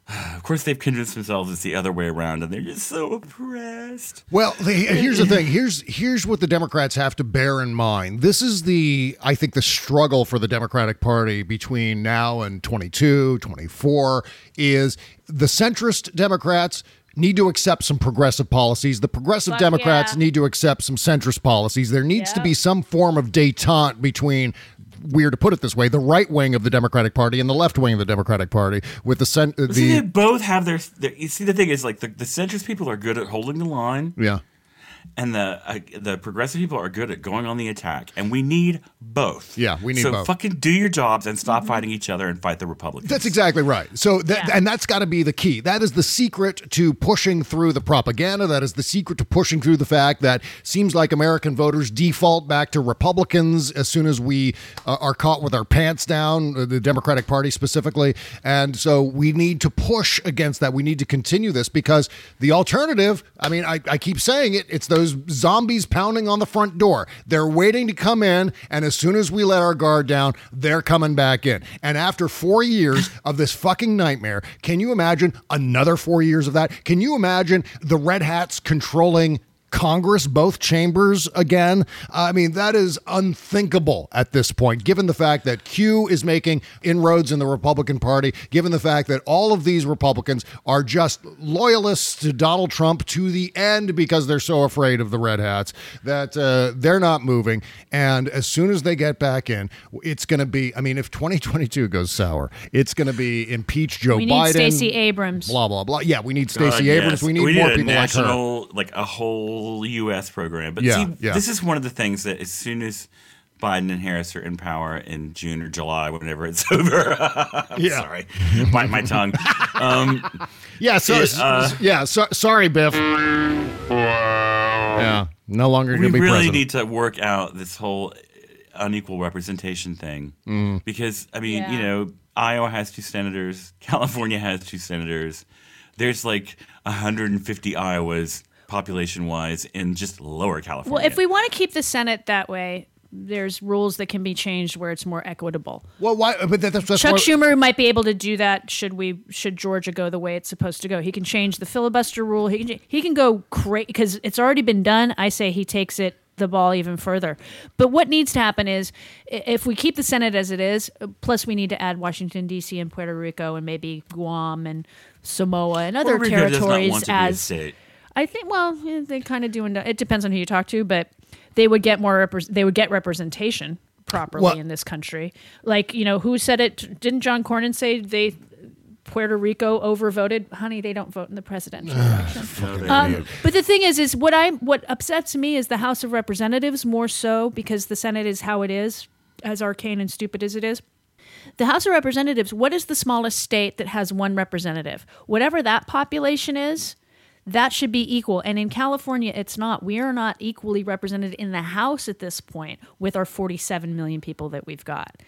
of course, they've convinced themselves it's the other way around, and they're just so oppressed. Well, here's the thing. Here's here's what the Democrats have to bear in mind. This is the I think the struggle for the Democratic Party between now and 22, 24 is the centrist Democrats need to accept some progressive policies. The progressive Fuck Democrats yeah. need to accept some centrist policies. There needs to be some form of détente between weird to put it this way, the right wing of the Democratic Party and the left wing of the Democratic Party with the cent- But see, they the both have their, their. You see, the thing is, like the, the centrist people are good at holding the line, yeah. And the uh, the progressive people are good at going on the attack, and we need both. Yeah, we need so both. fucking do your jobs and stop fighting each other and fight the Republicans. That's exactly right. So that and that's got to be the key. That is the secret to pushing through the propaganda. That is the secret to pushing through the fact that seems like American voters default back to Republicans as soon as we uh, are caught with our pants down, uh, the Democratic Party specifically. And so we need to push against that. We need to continue this because the alternative, I mean, I, I keep saying it, it's those zombies pounding on the front door. They're waiting to come in, and as soon as we let our guard down, they're coming back in. And after four years of this fucking nightmare, can you imagine another four years of that? Can you imagine the Red Hats controlling? Congress, both chambers again. I mean, that is unthinkable at this point, given the fact that Q is making inroads in the Republican Party, given the fact that all of these Republicans are just loyalists to Donald Trump to the end because they're so afraid of the Red Hats that uh, they're not moving. And as soon as they get back in, it's going to be, I mean, if 2022 goes sour, it's going to be impeach Joe we need Biden. Stacey Abrams. Blah, blah, blah. Yeah, we need Stacey Abrams. yes. We need more a people like her. like a whole U.S. program. But Yeah, see, yeah. this is one of the things that as soon as Biden and Harris are in power in June or July, whenever it's over. I'm Yeah. sorry, bite my tongue. Um, Yeah, so, it, uh, yeah, so, sorry, Biff. Yeah, no longer we going to be really president. need to work out this whole unequal representation thing Mm. because I mean, Yeah. you know, Iowa has two senators, California has two senators. There's like 150 Iowas population wise in just lower California. Well, if we want to keep the Senate that way, there's rules that can be changed where it's more equitable. well, why? But that, that's, that's Chuck why- Schumer might be able to do that. Should we? Should Georgia go the way it's supposed to go? He can change the filibuster rule. He can. He can go crazy because it's already been done. I say he takes it the ball even further. But what needs to happen is if we keep the Senate as it is, plus we need to add Washington D.C. and Puerto Rico and maybe Guam and Samoa and other Puerto Rico does not territories want to be a as state. I think. Well, they kind of do. and It depends on who you talk to, but they would get more. Repre- they would get representation. properly Well- in this country. Like, you know, who said it? Didn't John Cornyn say they Puerto Rico overvoted? Honey, they don't vote in the presidential election. Um, but the thing is, is what I what upsets me is the House of Representatives more so because the Senate is how it is, as arcane and stupid as it is. The House of Representatives, what is the smallest state that has one representative? Whatever that population is, that should be equal. And in California, it's not. We are not equally represented in the House at this point with our 47 million people that we've got.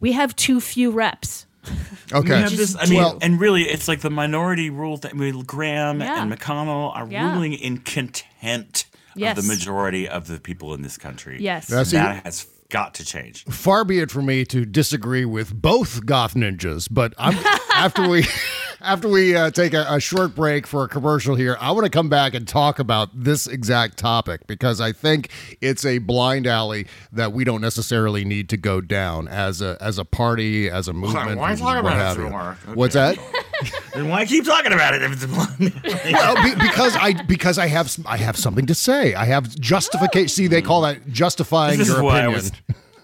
We have too few reps. We have this, I mean, well- and really, it's like the minority rule that I mean, Graham Yeah. and McConnell are Yeah. ruling in contempt Yes. of the majority of the people in this country. Yes. Yeah, see- that has got to change. Far be it for me to disagree with both goth ninjas, but I'm after we after we uh, take a, a short break for a commercial here, I want to come back and talk about this exact topic because I think it's a blind alley that we don't necessarily need to go down as a as a party, as a movement. why talk about it have so you. hard? What's that? Then why keep talking about it if it's a blind well, be, because I because I have I have something to say. I have justification. See, they call that justifying This your opinion. was-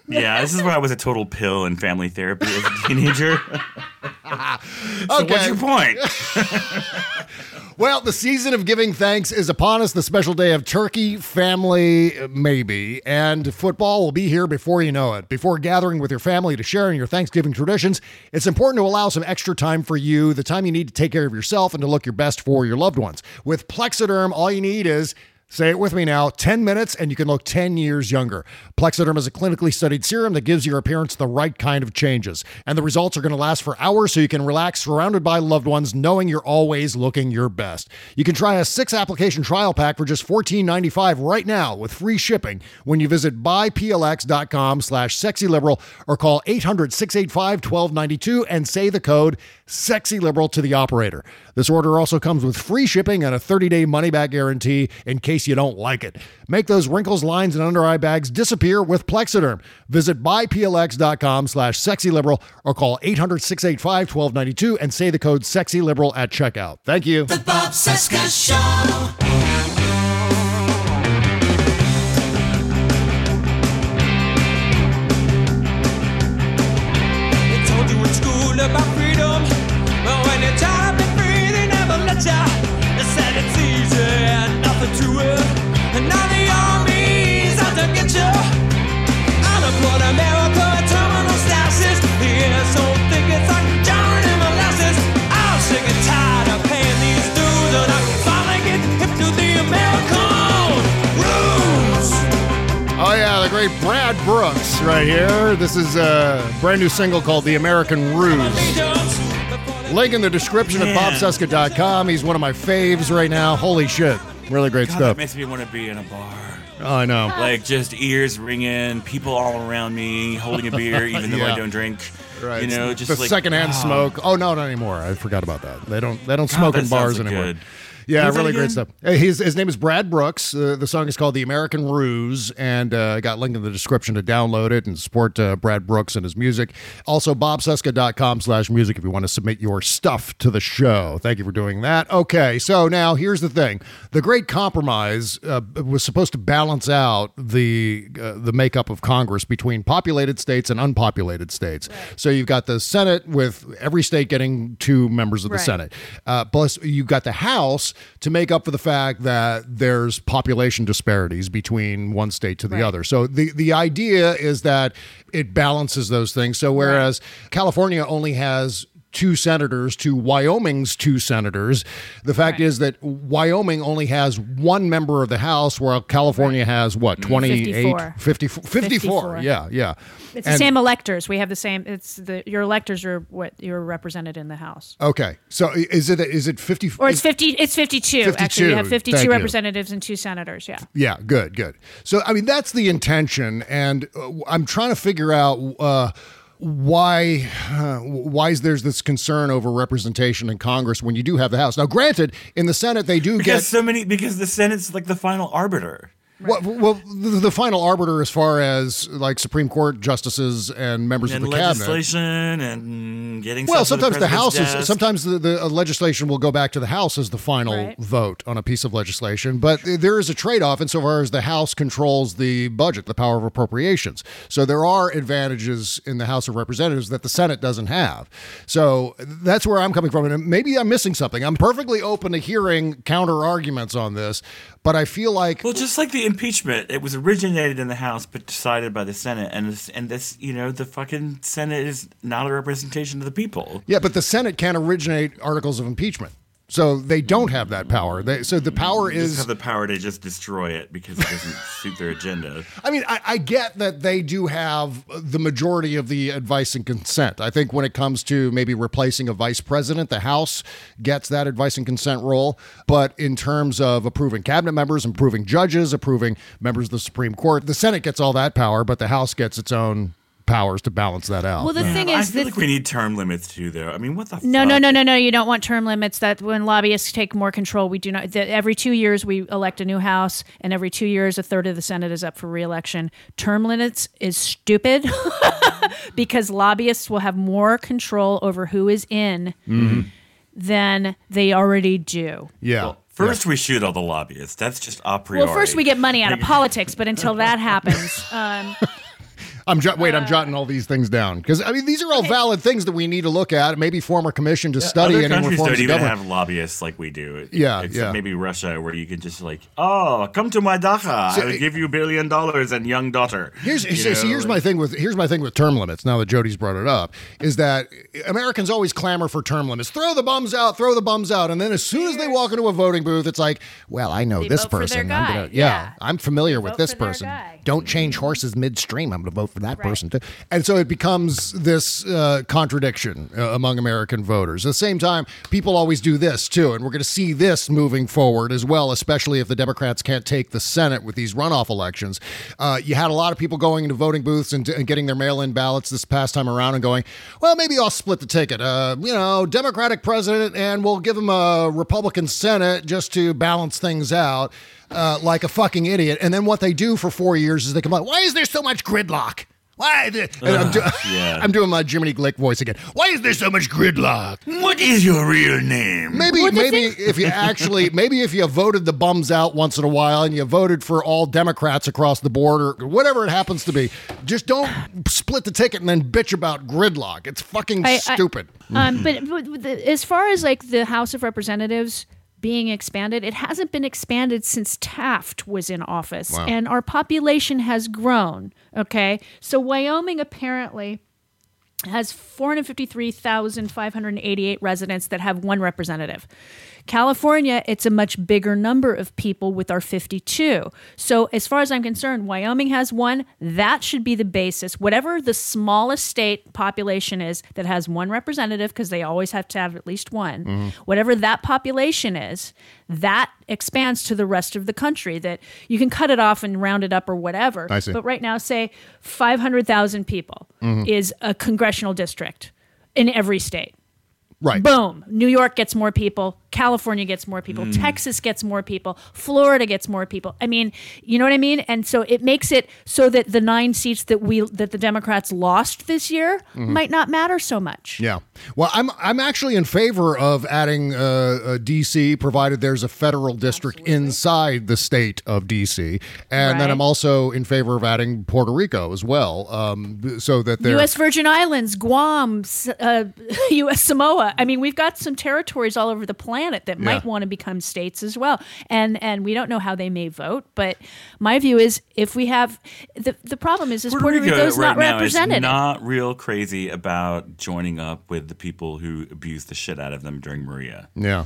Yeah, this is why I was a total pill in family therapy as a teenager. so what's your point? Well, the season of giving thanks is upon us. The special day of turkey, family, uh, maybe, and football will be here before you know it. Before gathering with your family to share in your Thanksgiving traditions, it's important to allow some extra time for you, the time you need to take care of yourself and to look your best for your loved ones. With Plexiderm, all you need is Say it with me now 10 minutes and you can look 10 years younger. Plexiderm is a clinically studied serum that gives your appearance the right kind of changes. And the results are going to last for hours so you can relax surrounded by loved ones knowing you're always looking your best. You can try a six application trial pack for just $14.95 right now with free shipping when you visit buyplx.com slash sexyliberal or call 800 685 1292 and say the code sexyliberal to the operator. This order also comes with free shipping and a 30 day money back guarantee in case you don't like it. Make those wrinkles, lines, and under eye bags disappear with Plexiderm. Visit buyplx.com slash sexyliberal or call 800 685 1292 and say the code sexyliberal at checkout. Thank you. The Bob Cesca Show. Oh, Brad Brooks right here. This is a brand new single called The American Ruse. Link in the description at Man. bobcesca.com. He's one of my faves right now. Holy shit. Really great God, stuff. that makes me want to be in a bar. Oh, I know. Like just ears ringing, people all around me holding a beer, even though Yeah. I don't drink. Right. You know, just the like secondhand wow. smoke. Oh no, not anymore. I forgot about that. They don't. They don't God, smoke in bars anymore. good. Yeah, really great stuff. Uh, His, his name is Brad Brooks. Uh, the song is called "The American Ruse," and uh, I got a link in the description to download it and support uh, Brad Brooks and his music. Also, bobcesca.com slash music if you want to submit your stuff to the show. Thank you for doing that. Okay, so now here's the thing: the Great Compromise uh, was supposed to balance out the uh, the makeup of Congress between populated states and unpopulated states. So you've got the Senate with every state getting two members of the Right. Senate. Uh, plus, you've got the House to make up for the fact that there's population disparities between one state to the Right. other. So the the idea is that it balances those things. So whereas California only has two senators to Wyoming's two senators, the fact is that Wyoming only has one member of the House, while California has what 28, 54. 54, 54. 54. Yeah, yeah. It's the same electors. We have the same. It's the your electors are what you're represented in the House. Okay, so is it is it fifty? Or it's fifty. It's fifty-two. Actually, we have fifty-two thank you. representatives and two senators. Yeah. Yeah, good, good. So, I mean, that's the intention, and uh, I'm trying to figure out uh, why uh, why is there's this concern over representation in Congress when you do have the House. Now, granted, in the Senate they do Because get so many because the Senate's like the final arbiter. Well, well, the, the final arbiter as far as like Supreme Court justices and members and of the cabinet. legislation and getting Well, sometimes the, House president's is sometimes the, the uh, legislation will go back to the House as the final Right. vote on a piece of legislation, but there is a trade-off insofar as the House controls the budget, the power of appropriations. So there are advantages in the House of Representatives that the Senate doesn't have. So that's where I'm coming from, and maybe I'm missing something. I'm perfectly open to hearing counter arguments on this, but I feel like Well, just like the impeachment, it was originated in the House but decided by the Senate, and this, and this, you know, the fucking Senate is not a representation of the people. Yeah, but the Senate can't originate articles of impeachment. So they don't have that power. They, so the power They just is have the power to just destroy it because it doesn't suit their agenda. I mean, I, I get that they do have the majority of the advice and consent. I think when it comes to maybe replacing a vice president, the House gets that advice and consent role. But in terms of approving cabinet members, approving judges, approving members of the Supreme Court, the Senate gets all that power, but the House gets its own powers to balance that out. Well, the thing is, I feel like we need term limits too, though. I mean, what the No, fuck? no, no, no, no. No. You don't want term limits. That when lobbyists take more control, we do not. That every two years we elect a new House, and every two years a third of the Senate is up for reelection. Term limits is stupid because lobbyists will have more control over who is in Mhm. than they already do. Yeah. Well, First, we shoot all the lobbyists. That's just a priori. Well, first we get money out of politics, but until that happens, um, I'm jo- wait, I'm uh, jotting all these things down because I mean these are all valid things that we need to look at. Maybe form a commission to study Other any countries reforms don't of even government. have lobbyists like we do. Yeah, Except yeah. maybe Russia, where you can just like, oh, come to my dacha. So- I will give you a billion dollars and young daughter. Here's You see, know, here's my thing with here's my thing with term limits. Now that Jody's brought it up, is that Americans always clamor for term limits. Throw the bums out, throw the bums out, and then as soon as they walk into a voting booth, it's like, well, I know They this vote for their person. I'm gonna, yeah, Yeah. I'm familiar with vote this for their person. guy. Don't change horses midstream. I'm going to vote for that person too. And so it becomes this uh, contradiction uh, among American voters. At the same time, people always do this too, and we're going to see this moving forward as well, especially if the Democrats can't take the Senate with these runoff elections. Uh, you had a lot of people going into voting booths and, and getting their mail-in ballots this past time around, and going, "Well, maybe I'll split the ticket. Uh, you know, Democratic president, and we'll give him a Republican Senate just to balance things out." Uh, like a fucking idiot, and then what they do for four years is they come out. Why is there so much gridlock? Why? The, and I'm, do- yeah. I'm doing my Jiminy Glick voice again. Why is there so much gridlock? What is your real name? Maybe, maybe if you actually, maybe if you voted the bums out once in a while and you voted for all Democrats across the board or whatever it happens to be, just don't split the ticket and then bitch about gridlock. It's fucking I- I- stupid. um, but, but the, as far as like the House of Representatives being expanded, it hasn't been expanded since Taft was in office, Wow. and our population has grown. Okay, so Wyoming apparently has 453,588 residents that have one representative. California, it's a much bigger number of people with our 52. So, as far as I'm concerned, Wyoming has one. That should be the basis. Whatever the smallest state population is that has one representative, because they always have to have at least one, Mhm. whatever that population is, that expands to the rest of the country. That you can cut it off and round it up or whatever. I see. But right now, say 500,000 people Mhm. is a congressional district in every state. Right. Boom. New York gets more people. California gets more people. Mm. Texas gets more people. Florida gets more people. I mean, you know what I mean? And so it makes it so that the nine seats that we that the Democrats lost this year Mhm. might not matter so much. Yeah. Well, I'm I'm actually in favor of adding uh, uh, DC, provided there's a federal district inside the state of DC, and then I'm also in favor of adding Puerto Rico as well, um, so that there. U.S. Virgin Islands, Guam, uh, U.S. Samoa. I mean, we've got some territories all over the planet that might want to become states as well, and and we don't know how they may vote. But my view is, if we have the the problem is, is Puerto, Rico Rico's right not now represented. is not real crazy about joining up with the people who abused the shit out of them during Maria. Yeah.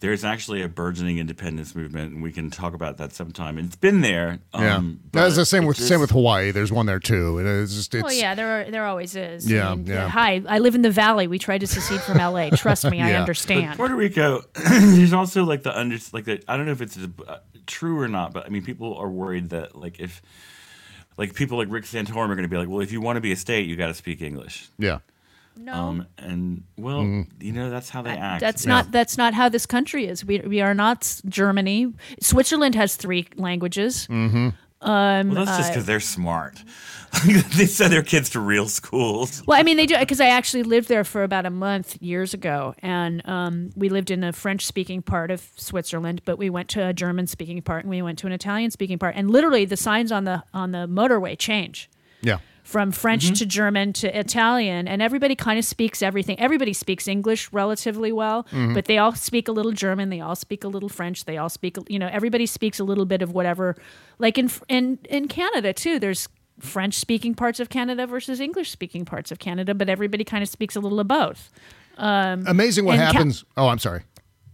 There's actually a burgeoning independence movement, and we can talk about that sometime. It's been there. yeah, Um, that's the same with just- same with Hawaii. There's one there too. and It's just it's well, yeah, there are, there always is. Yeah, I mean, yeah. Hi, I live in the valley. We tried to secede from L.A. Trust me, I Yeah. But understand. Puerto Rico, there's also like the under like the I don't know if it's uh, true or not, but I mean people are worried that like if like people like Rick Santorum are going to be like, well, if you want to be a state, you got to speak English. Yeah. No. Um, and well, you know that's how they act. That's not that's not how this country is. We we are not Germany. Switzerland has three languages. Mm-hmm. Um, Well, that's just uh, because they're smart. they send their kids to real schools. Well, I mean, they do because I actually lived there for about a month years ago, and um, we lived in a French-speaking part of Switzerland, but we went to a German-speaking part, and we went to an Italian-speaking part, and literally the signs on the on the motorway change Yeah. From French to German to Italian, and everybody kind of speaks everything. Everybody speaks English relatively well, Mhm. but they all speak a little German. They all speak a little French. They all speak, you know, everybody speaks a little bit of whatever. Like in in in Canada too, there's French speaking parts of Canada versus English speaking parts of Canada, but everybody kind of speaks a little of both. Um, Amazing what and Ca- happens. oh, I'm sorry.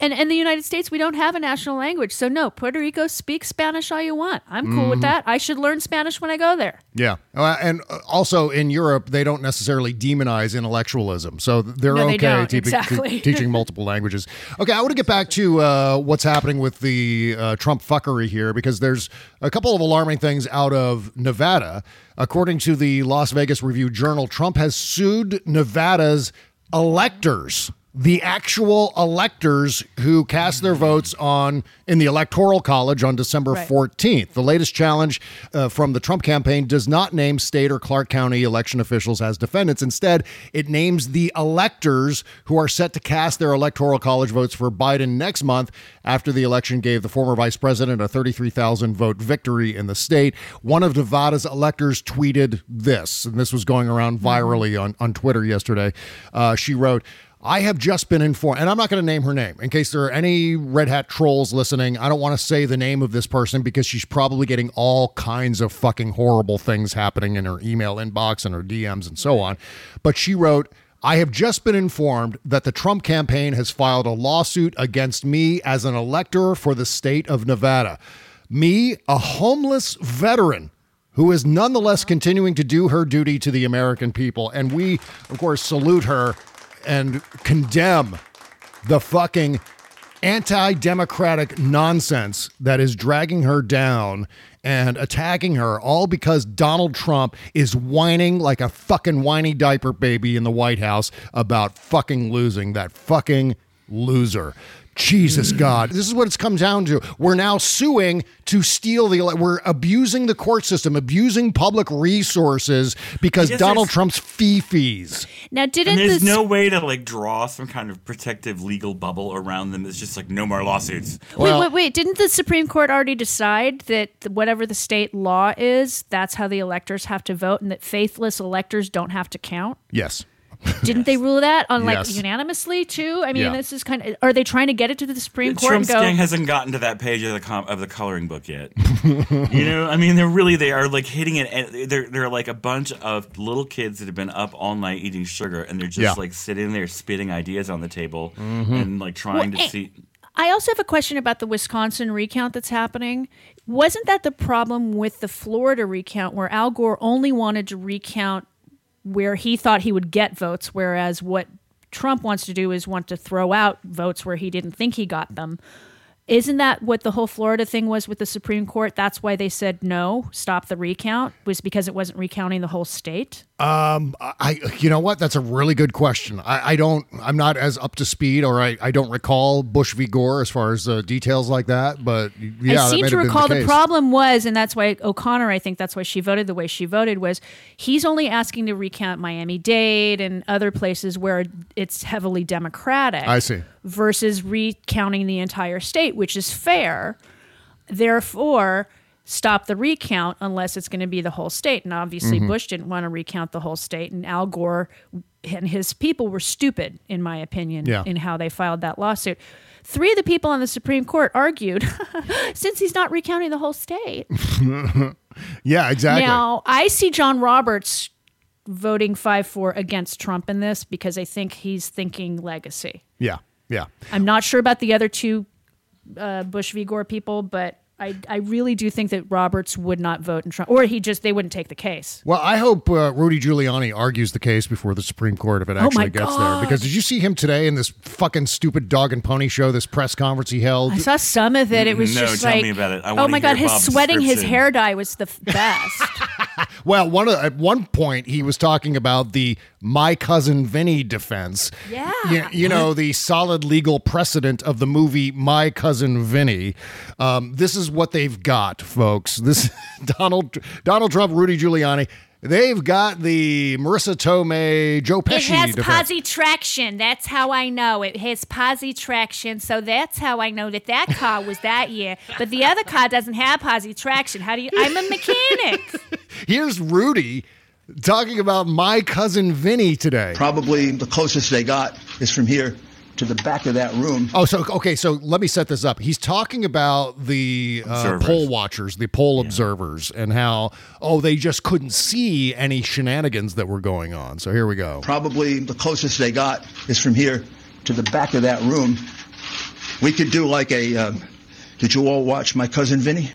And in the United States, we don't have a national language, so no, Puerto Rico speaks Spanish all you want. I'm cool with Mhm. that. I should learn Spanish when I go there. Yeah. Uh, and also in Europe, they don't necessarily demonize intellectualism. So they're No, okay don't. te- Exactly. teaching multiple languages. Okay, I want to get back to uh, what's happening with the uh, Trump fuckery here because there's a couple of alarming things out of Nevada. According to the Las Vegas Review Journal, Trump has sued Nevada's electors the actual electors who cast their votes on in the electoral college on December Right. 14th. The latest challenge uh, from the Trump campaign does not name state or Clark County election officials as defendants. Instead, it names the electors who are set to cast their electoral college votes for Biden next month after the election gave the former vice president a 33,000 vote victory in the state. One of Nevada's electors tweeted this, and this was going around virally on, on Twitter yesterday. Uh, she wrote, I have just been informed, and I'm not going to name her name in case there are any Red Hat trolls listening. I don't want to say the name of this person because she's probably getting all kinds of fucking horrible things happening in her email inbox and her DMs and so on. But she wrote, I have just been informed that the Trump campaign has filed a lawsuit against me as an elector for the state of Nevada. Me, a homeless veteran who is nonetheless continuing to do her duty to the American people. And we, of course, salute her and condemn the fucking anti democratic nonsense that is dragging her down and attacking her, all because Donald Trump is whining like a fucking whiny diaper baby in the White House about fucking losing that fucking loser. Jesus mm. God. This is what it's come down to. We're now suing to steal the we're abusing the court system, abusing public resources because guess Donald Trump's fee fees. Now, didn't and there's this? no way to like draw some kind of protective legal bubble around them. It's just like no more lawsuits. wait, wait, wait! Didn't the Supreme Court already decide that whatever the state law is, that's how the electors have to vote, and that faithless electors don't have to count? Yes. Didn't they rule that on like Yes. unanimously too? I mean, Yeah. this is kind of. Are they trying to get it to the Supreme Court Trump's and go? gang hasn't gotten to that page of the com- of the coloring book yet. you know, I mean, they're really they are like hitting it. And they're they're like a bunch of little kids that have been up all night eating sugar, and they're just Yeah. like sitting there spitting ideas on the table Mhm. and like trying Well, to eh, see. I also have a question about the Wisconsin recount that's happening. Wasn't that the problem with the Florida recount where Al Gore only wanted to recount where he thought he would get votes, whereas what Trump wants to do is want to throw out votes where he didn't think he got them? Isn't that what the whole Florida thing was with the Supreme Court? That's why they said no, stop the recount, was because it wasn't recounting the whole state? Um, I, you know what? That's a really good question. I, I don't, I'm not as up to speed, or I, I don't recall Bush v. Gore as far as uh, details like that. But yeah, I seem to recall the, case. problem was, and that's why O'Connor, I think that's why she voted the way she voted, was he's only asking to recount Miami Dade and other places where it's heavily Democratic. I see. Versus recounting the entire state, which is fair. Therefore, stop the recount unless it's going to be the whole state. And obviously, Mm-hmm. Mhm. Bush didn't want to recount the whole state, and Al Gore and his people were stupid, in my opinion, Yeah. in how they filed that lawsuit. Three of the people on the Supreme Court argued since he's not recounting the whole state. yeah, exactly. Now, I see John Roberts voting 5 4 against Trump in this because I think he's thinking legacy. yeah, yeah. I'm not sure about the other two uh, Bush v. Gore people, but I, I really do think that Roberts would not vote in Trump, or he just, they wouldn't take the case. Well, I hope uh, Rudy Giuliani argues the case before the Supreme Court if it Oh my actually gets there. God. Because did you see him today in this fucking stupid dog and pony show, this press conference he held? I saw some of it. It was No, just tell like, me about it. I oh my god, his Bob's sweating, his hair dye was the best. Well, one of, at one point he was talking about the My Cousin Vinny defense. Yeah. You, you know, the solid legal precedent of the movie My Cousin Vinny. Um, this is what they've got, folks. This Donald Donald Trump, Rudy Giuliani. They've got the Marisa Tomei, Joe Pesci It has defense. posi traction. That's how I know. It has posi traction. So that's how I know that that car was that year. But the other car doesn't have posi traction. How do you? I'm a mechanic. Here's Rudy talking about My Cousin Vinny today. Probably the closest they got is from here to the back of that room. Oh, so okay. So let me set this up. He's talking about the uh, poll watchers, the poll observers, and how oh they just couldn't see any shenanigans that were going on. So here we go. Probably the closest they got is from here to the back of that room. We could do like a. Um, did you all watch My Cousin Vinny?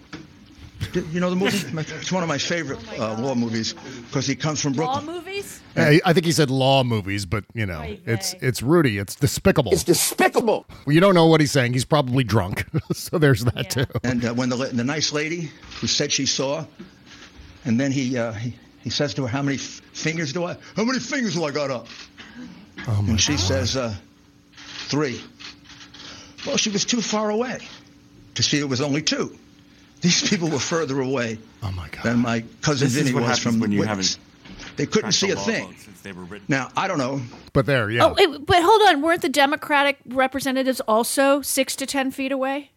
Did- You know the movie? It's one of my favorite uh, law movies because he comes from Law movies? I, I think he said law movies, but you know it's it's Rudy. It's despicable. It's despicable. Well, you don't know what he's saying. He's probably drunk. so there's that too. And uh, when the, the nice lady who said she saw, and then he, uh, he, he says to her, How many f- fingers do I? How many fingers do I got up? Oh and she says, uh, Three. Well, she was too far away to see it was only two. These people were further away oh my God. than my cousin This is Vinny what was from when the you witness. They couldn't see a thing. since they were written. Now, I don't know. But there, yeah. Oh, wait, but hold on. Weren't the Democratic representatives also six to ten feet away?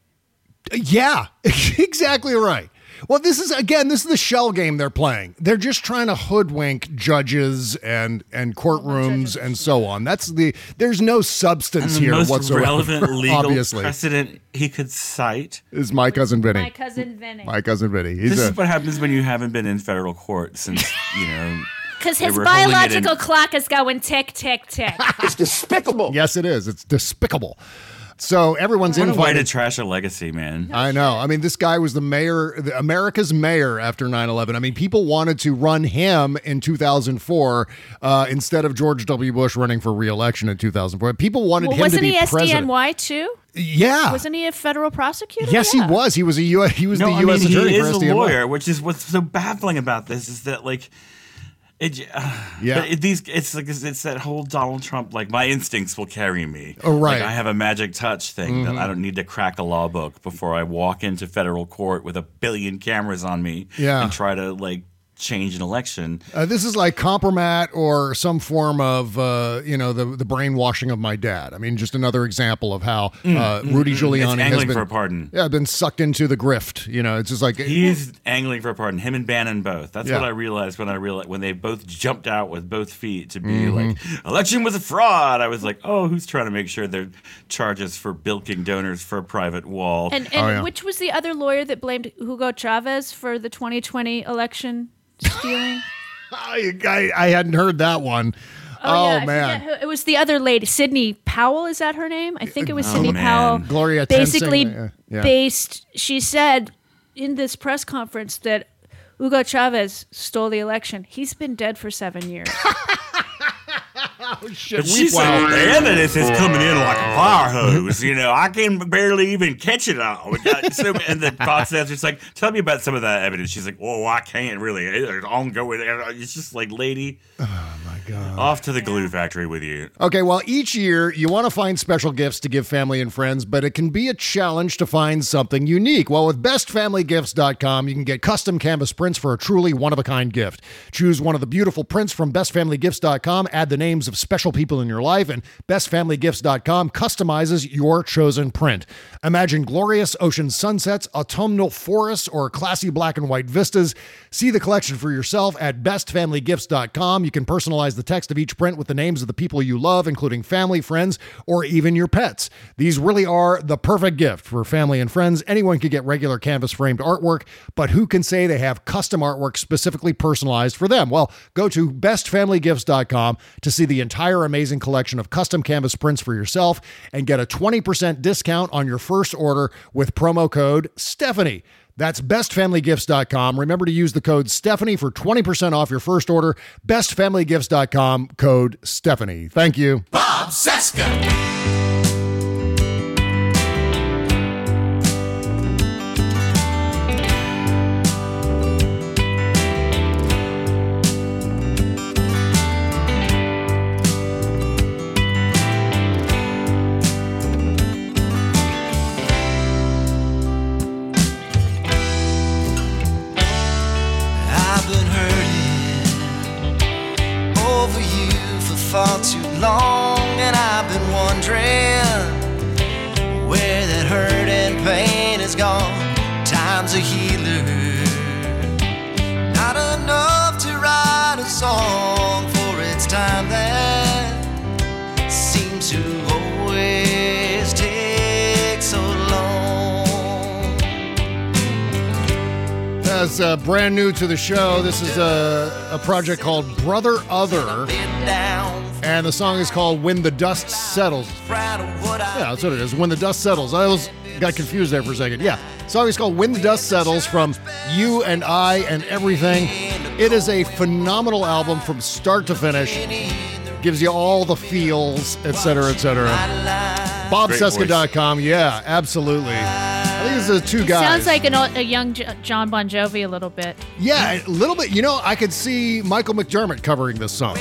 Yeah, exactly right. Well, this is again, this is the shell game they're playing. They're just trying to hoodwink judges and and courtrooms and so on. That's the there's no And substance the here most whatsoever. relevant legal obviously, precedent he could cite is my cousin Vinny. My cousin Vinny. My cousin Vinny. He's this a, is what happens when you haven't been in federal court since you know. Because his were in- biological clock is going tick, tick, tick. it's despicable. Yes, it is. It's despicable. So everyone's What a way to invited. trash a legacy, man. I know. I mean, this guy was the mayor, the, America's mayor after 9 11. I mean, people wanted to run him in 2004 uh, instead of George W. Bush running for re-election in 2004. People wanted well, him to be president. wasn't be he president. SDNY too? Yeah. Wasn't he a federal prosecutor? Yes, Yeah. he was. He was a U. He was no, the I U.S. mean, attorney he for is a SDNY. lawyer, which is what's so baffling about this is that like. It, uh, Yeah. it, these it's like it's that whole Donald Trump like my instincts will carry me. Oh, right. Like I have a magic touch thing Mhm. that I don't need to crack a law book before I walk into federal court with a billion cameras on me. Yeah. and try to like change an election. Uh, this is like compromat or some form of, uh, you know, the the brainwashing of my dad. I mean, just another example of how Mm, uh, mm, Rudy mm. Giuliani It's has angling been for a pardon. Yeah, been sucked into the grift. You know, it's just like He's angling for a pardon. Him and Bannon both. That's Yeah. what I realized when I realized when they both jumped out with both feet to be Mhm. like election was a fraud. I was like, oh, who's trying to make sure their charges for bilking donors for a private wall? And, Oh, and which was the other lawyer that blamed Hugo Chavez for the 2020 election stealing? I, I, I hadn't heard that one. Oh, yeah, I oh, man. it was the other lady, Sidney Powell. Is that her name? I think it was Oh, Sidney man. Powell. Gloria basically yeah, yeah. based. She said in this press conference that Hugo Chavez stole the election. He's been dead for seven years. Oh, but she said the evidence is coming in like a fire hose. You know, I can barely even catch it all. We got so- and the processor's like, tell me about some of that evidence. She's like, oh, I can't really. It's ongoing. It's just like, lady, Oh my god. off to the glue factory with you. Okay, well, each year you want to find special gifts to give family and friends, but it can be a challenge to find something unique. Well, with bestfamilygifts.com, you can get custom canvas prints for a truly one of a kind gift. Choose one of the beautiful prints from bestfamilygifts.com, add the names of special people in your life, and bestfamilygifts.com customizes your chosen print. Imagine glorious ocean sunsets, autumnal forests, or classy black and white vistas. See the collection for yourself at bestfamilygifts.com. You can personalize the text of each print with the names of the people you love, including family, friends, or even your pets. These really are the perfect gift for family and friends. Anyone can get regular canvas framed artwork, but who can say they have custom artwork specifically personalized for them? Well, go to bestfamilygifts.com to see the entire amazing collection of custom canvas prints for yourself and get a 20% discount on your first order with promo code Stephanie. That's bestfamilygifts.com. Remember to use the code Stephanie for 20% off your first order. Bestfamilygifts.com, code Stephanie. Thank you. Bob Cesca. As uh, brand new to the show, this is a, a project called Brother Other. And the song is called When the Dust Settles. Yeah, that's what it is. When the Dust Settles. I was got confused there for a second. Yeah. The song is called When the Dust Settles from You and I and Everything. It is a phenomenal album from start to finish. Gives you all the feels, etc., etc. BobCesca.com. Yeah, absolutely. I think this is two guys. Sounds like an, o- a young J- John Bon Jovi a little bit. Yeah, a little bit. You know, I could see Michael McDermott covering this song.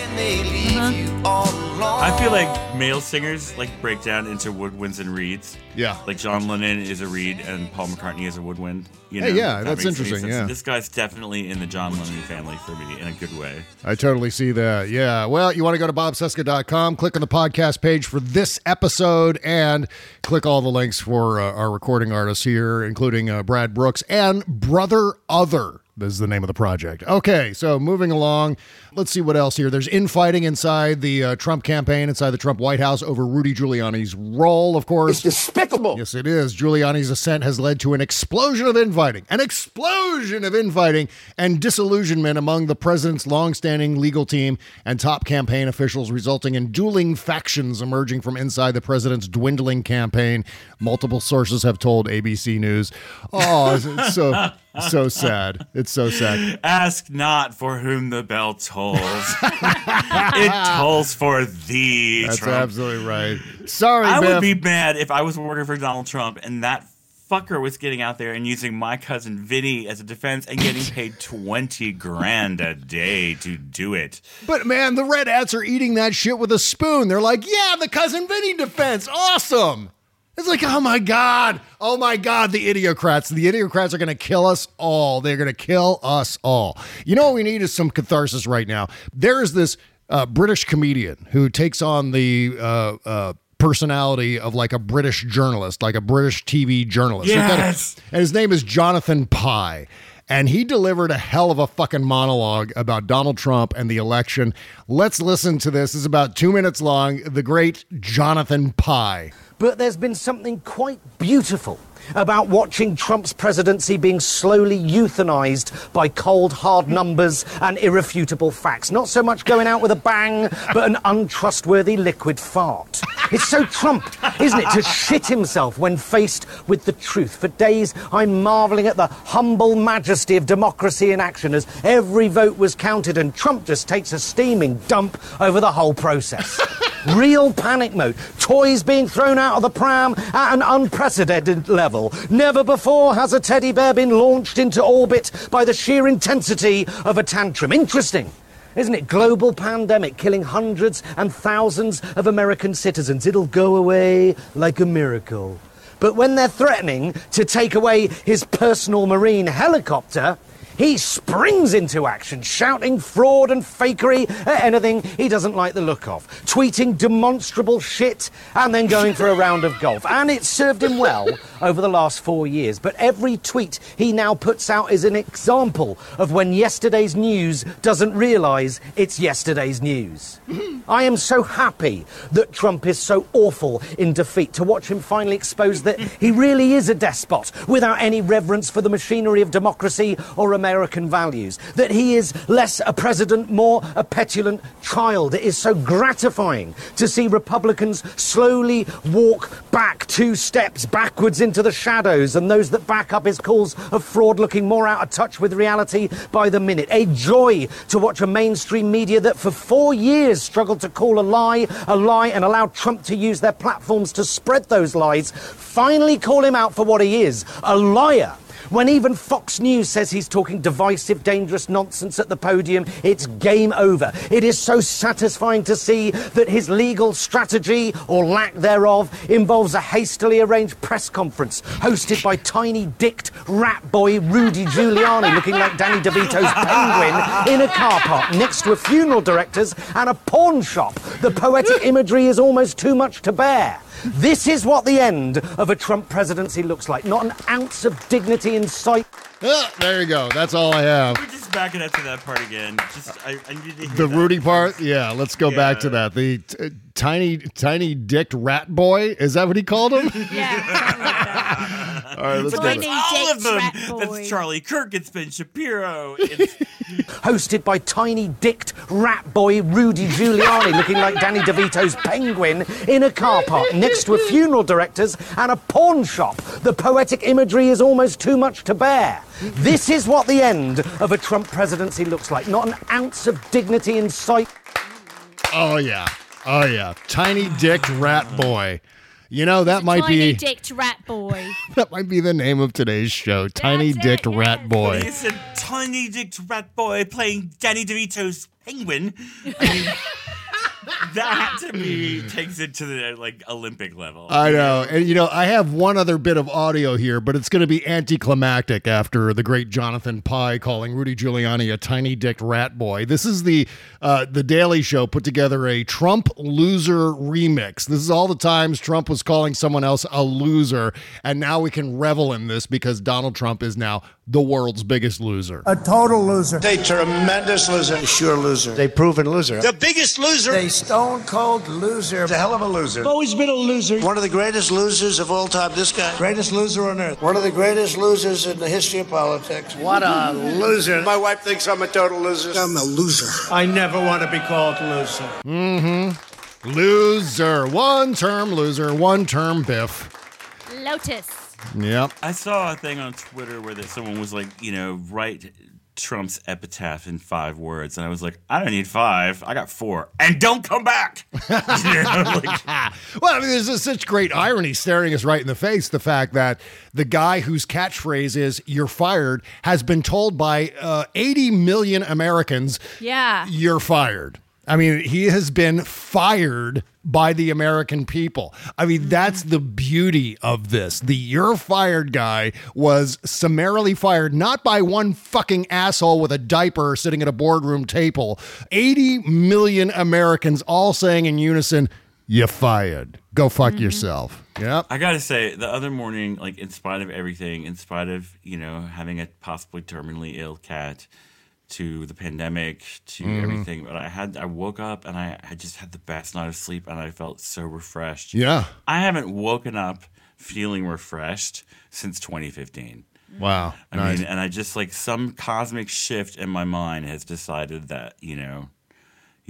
I feel like male singers like break down into woodwinds and reeds. Yeah. Like John Lennon is a reed and Paul McCartney is a woodwind. You know, Hey, yeah, that that's makes any interesting, sense. yeah. This guy's definitely in the John Lennon family for me in a good way. I totally see that. Yeah. Well, you want to go to bobcesca.com, click on the podcast page for this episode, and click all the links for uh, our recording artists here, including uh, Brad Brooks and Brother Other. Is the name of the project. Okay, so moving along, let's see what else here. There's infighting inside the uh, Trump campaign, inside the Trump White House over Rudy Giuliani's role, of course. It's despicable. Yes, it is. Giuliani's ascent has led to an explosion of infighting, an explosion of infighting and disillusionment among the president's longstanding legal team and top campaign officials, resulting in dueling factions emerging from inside the president's dwindling campaign. Multiple sources have told ABC News. Oh, so so sad. It's so sad. Ask not for whom the bell tolls. it tolls for thee. That's Trump. absolutely right. Sorry, I Biff. would be mad if I was working for Donald Trump and that fucker was getting out there and using my cousin Vinny as a defense and getting paid 20 grand a day to do it. But man, the red hats are eating that shit with a spoon. They're like, yeah, the cousin Vinny defense, awesome. It's like, oh my god, oh my god, the idiocrats. The idiocrats are going to kill us all. They're going to kill us all. You know what we need is some catharsis right now. There is this uh, British comedian who takes on the uh, uh, personality of like a British journalist, like a British TV journalist. Yes. And his name is Jonathan Pie. And he delivered a hell of a fucking monologue about Donald Trump and the election. Let's listen to this. It's about two minutes long. The great Jonathan Pie. But there's been something quite beautiful about watching Trump's presidency being slowly euthanized by cold, hard numbers and irrefutable facts. Not so much going out with a bang, but an untrustworthy liquid fart. It's so Trump, isn't it, to shit himself when faced with the truth. For days, I'm marveling at the humble majesty of democracy in action as every vote was counted and Trump just takes a steaming dump over the whole process. Real panic mode. Toys being thrown out of the pram at an unprecedented level. Never before has a teddy bear been launched into orbit by the sheer intensity of a tantrum. Interesting. Isn't it? Global pandemic killing hundreds and thousands of American citizens. It'll go away like a miracle. But when they're threatening to take away his personal marine helicopter, he springs into action, shouting fraud and fakery at anything he doesn't like the look of, tweeting demonstrable shit, and then going for a round of golf. And it served him well over the last four years. But every tweet he now puts out is an example of when yesterday's news doesn't realise it's yesterday's news. I am so happy that Trump is so awful in defeat to watch him finally expose that he really is a despot without any reverence for the machinery of democracy or American values. That he is less a president, more a petulant child. It is so gratifying to see Republicans slowly walk back two steps backwards into the shadows and those that back up his calls of fraud looking more out of touch with reality by the minute. A joy to watch a mainstream media that for four years struggled to call a lie a lie and allow Trump to use their platforms to spread those lies, finally call him out for what he is a liar. When even Fox News says he's talking divisive, dangerous nonsense at the podium, it's game over. It is so satisfying to see that his legal strategy, or lack thereof, involves a hastily arranged press conference hosted by tiny dicked rat boy Rudy Giuliani, looking like Danny DeVito's penguin, in a car park next to a funeral director's and a pawn shop. The poetic imagery is almost too much to bear. This is what the end of a Trump presidency looks like. Not an ounce of dignity in in sight. Ah, there you go. That's all I have. We're just backing up to that part again. Just I, I need to hear The that. Rudy part, yeah. Let's go back to that. The t- tiny, tiny dicked rat boy. Is that what he called him? All right, let's But go. that's all of them. That's Charlie Kirk. It's Ben Shapiro. It's Hosted by tiny dicked rat boy Rudy Giuliani, looking like Danny DeVito's penguin in a car park next to a funeral director's and a pawn shop. The poetic imagery is almost too much to bear. This is what the end of a Trump presidency looks like. Not an ounce of dignity in sight. Oh yeah, oh yeah. Tiny dicked rat boy. You know that might be. Tiny be dicked rat boy. that might be the name of today's show. Tiny dicked rat boy. It's a tiny dicked rat boy playing Danny DeVito's penguin. I mean, that to me takes it to the like Olympic level. I know. And you know, I have one other bit of audio here, but it's going to be anticlimactic after the great Jonathan Pie calling Rudy Giuliani a tiny dick rat boy. This is the uh, the Daily Show put together a Trump loser remix. This is all the times Trump was calling someone else a loser, and now we can revel in this because Donald Trump is now the world's biggest loser. A total loser. A tremendous loser. A sure loser. A proven loser. The biggest loser. A stone cold loser. a hell of a loser. Always been a loser. One of the greatest losers of all time. This guy. Greatest loser on earth. One of the greatest losers in the history of politics. What a loser. My wife thinks I'm a total loser. I'm a loser. I never want to be called loser. Mm-hmm. Loser. One term loser, one term biff. Lotus. Yep. I saw a thing on Twitter where that someone was like, you know, write Trump's epitaph in five words, and I was like, I don't need five, I got four, and don't come back. You know, like- Well, I mean, there's just such great irony staring us right in the face. The fact that the guy whose catchphrase is "You're fired" has been told by uh, 80 million Americans, Yeah. "You're fired." I mean, he has been fired by the American people. I mean, that's mm. the beauty of this. The you're fired guy was summarily fired, not by one fucking asshole with a diaper sitting at a boardroom table. 80 million Americans all saying in unison, you fired. Go fuck mm-hmm. yourself. Yep. I gotta say, the other morning, like in spite of everything, in spite of you know having a possibly terminally ill cat, to the pandemic, to Mhm. everything, but I had I woke up and I, I just had the best night of sleep and I felt so refreshed. Yeah. I haven't woken up feeling refreshed since 2015. Wow. I Nice. mean, and I just like some cosmic shift in my mind has decided that you know,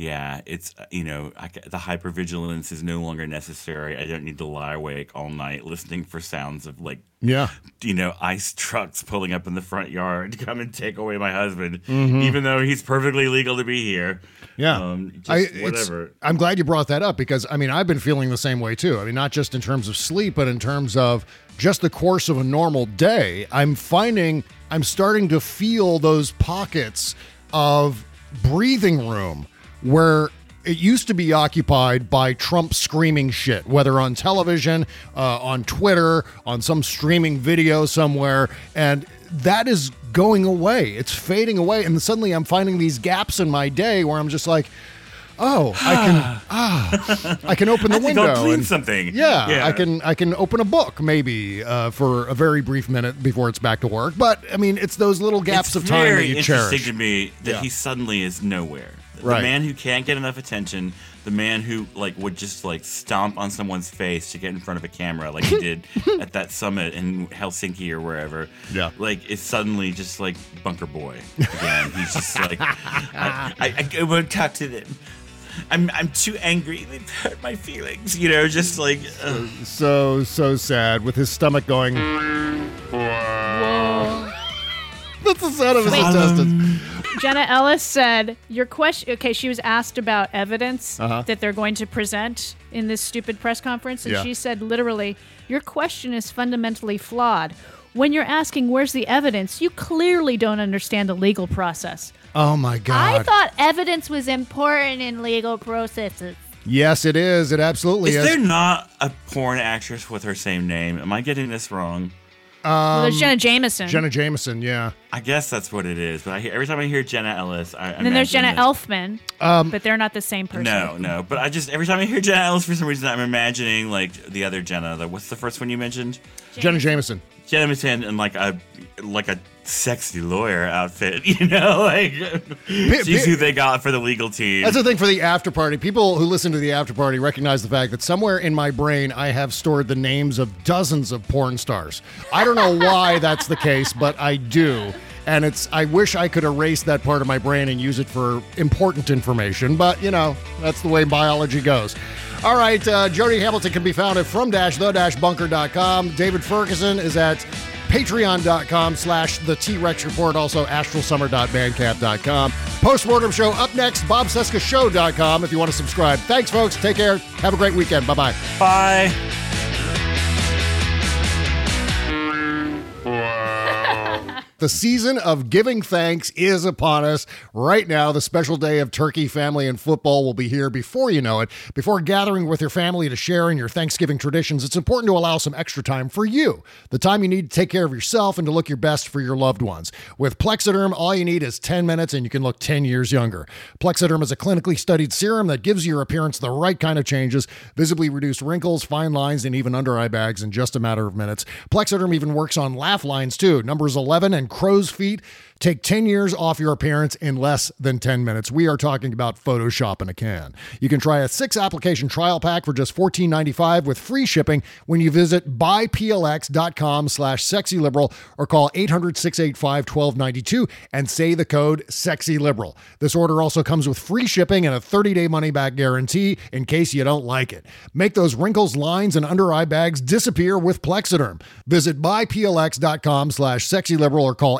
yeah, it's uh, you know, I, the hypervigilance is no longer necessary. I don't need to lie awake all night listening for sounds of like, Yeah. you know, ice trucks pulling up in the front yard to come and take away my husband, Mhm. even though he's perfectly legal to be here. Yeah. um, just I, whatever. I'm glad you brought that up because I mean I've been feeling the same way too. I mean not just in terms of sleep, but in terms of just the course of a normal day. I'm finding I'm starting to feel those pockets of breathing room where it used to be occupied by Trump screaming shit, whether on television, uh, on Twitter, on some streaming video somewhere, and that is going away. It's fading away, and suddenly I'm finding these gaps in my day where I'm just like, oh, I can ah, I can open the go window clean and something. Yeah, Yeah. I can I can open a book maybe uh, for a very brief minute before it's back to work. But I mean, it's those little gaps it's of time that very interesting to me that Yeah. he suddenly is nowhere. The man who can't get enough attention, the man who like would just like stomp on someone's face to get in front of a camera, like he did at that summit in Helsinki or wherever. Yeah. like it's suddenly just like Bunker Boy again. He's just like, I, I, I won't talk to them. I'm I'm too angry. They've hurt my feelings. You know, just like. ugh. So so sad with his stomach going. That's the sound of his Wait. intestines. Jenna Ellis said, "Your question." Okay, she was asked about evidence Uh-huh. that they're going to present in this stupid press conference, and Yeah. she said, literally, "Your question is fundamentally flawed. When you're asking where's the evidence, you clearly don't understand the legal process." Oh my god. I thought evidence was important in legal processes. yes, it is. It absolutely Is is. there not a porn actress with her same name? Am I getting this wrong? Well, there's Um, Jenna Jameson. Jenna Jameson, yeah. I guess that's what it is. But I hear, every time I hear Jenna Ellis, I and then there's Jenna that- Elfman, Um, but they're not the same person. No, no. But I just every time I hear Jenna Ellis, for some reason, I'm imagining like the other Jenna. The, what's the first one you mentioned? Jenna Jameson. Jenna Jameson and like a like a sexy lawyer outfit. You know, like she's who they got for the legal team. That's the thing for the after party. People who listen to the after party recognize the fact that somewhere in my brain I have stored the names of dozens of porn stars. I don't know why that's the case, but I do. And it's I wish I could erase that part of my brain and use it for important information, but you know, that's the way biology goes. All right, uh, Jody Hamilton can be found at from-the-bunker.com. David Ferguson is at patreon.com slash the T-Rex report, also astralsummer.bandcamp.com. Postmortem show up next, bobseskashow.com if you want to subscribe. Thanks, folks. Take care. Have a great weekend. Bye-bye. Bye. The season of giving thanks is upon us. Right now, the special day of turkey, family, and football will be here before you know it. Before gathering with your family to share in your Thanksgiving traditions, it's important to allow some extra time for you. The time you need to take care of yourself and to look your best for your loved ones. With Plexiderm, all you need is 10 minutes and you can look 10 years younger. Plexiderm is a clinically studied serum that gives your appearance the right kind of changes, visibly reduced wrinkles, fine lines, and even under eye bags in just a matter of minutes. Plexiderm even works on laugh lines too. Numbers 11 and crow's feet take 10 years off your appearance in less than 10 minutes. We are talking about Photoshop in a can. You can try a six application trial pack for just $14.95 with free shipping when you visit buyplx.com slash sexyliberal or call 800-685-1292 and say the code sexyliberal. This order also comes with free shipping and a 30-day money-back guarantee in case you don't like it. Make those wrinkles, lines, and under eye bags disappear with Plexiderm. Visit buyplx.com slash sexyliberal or call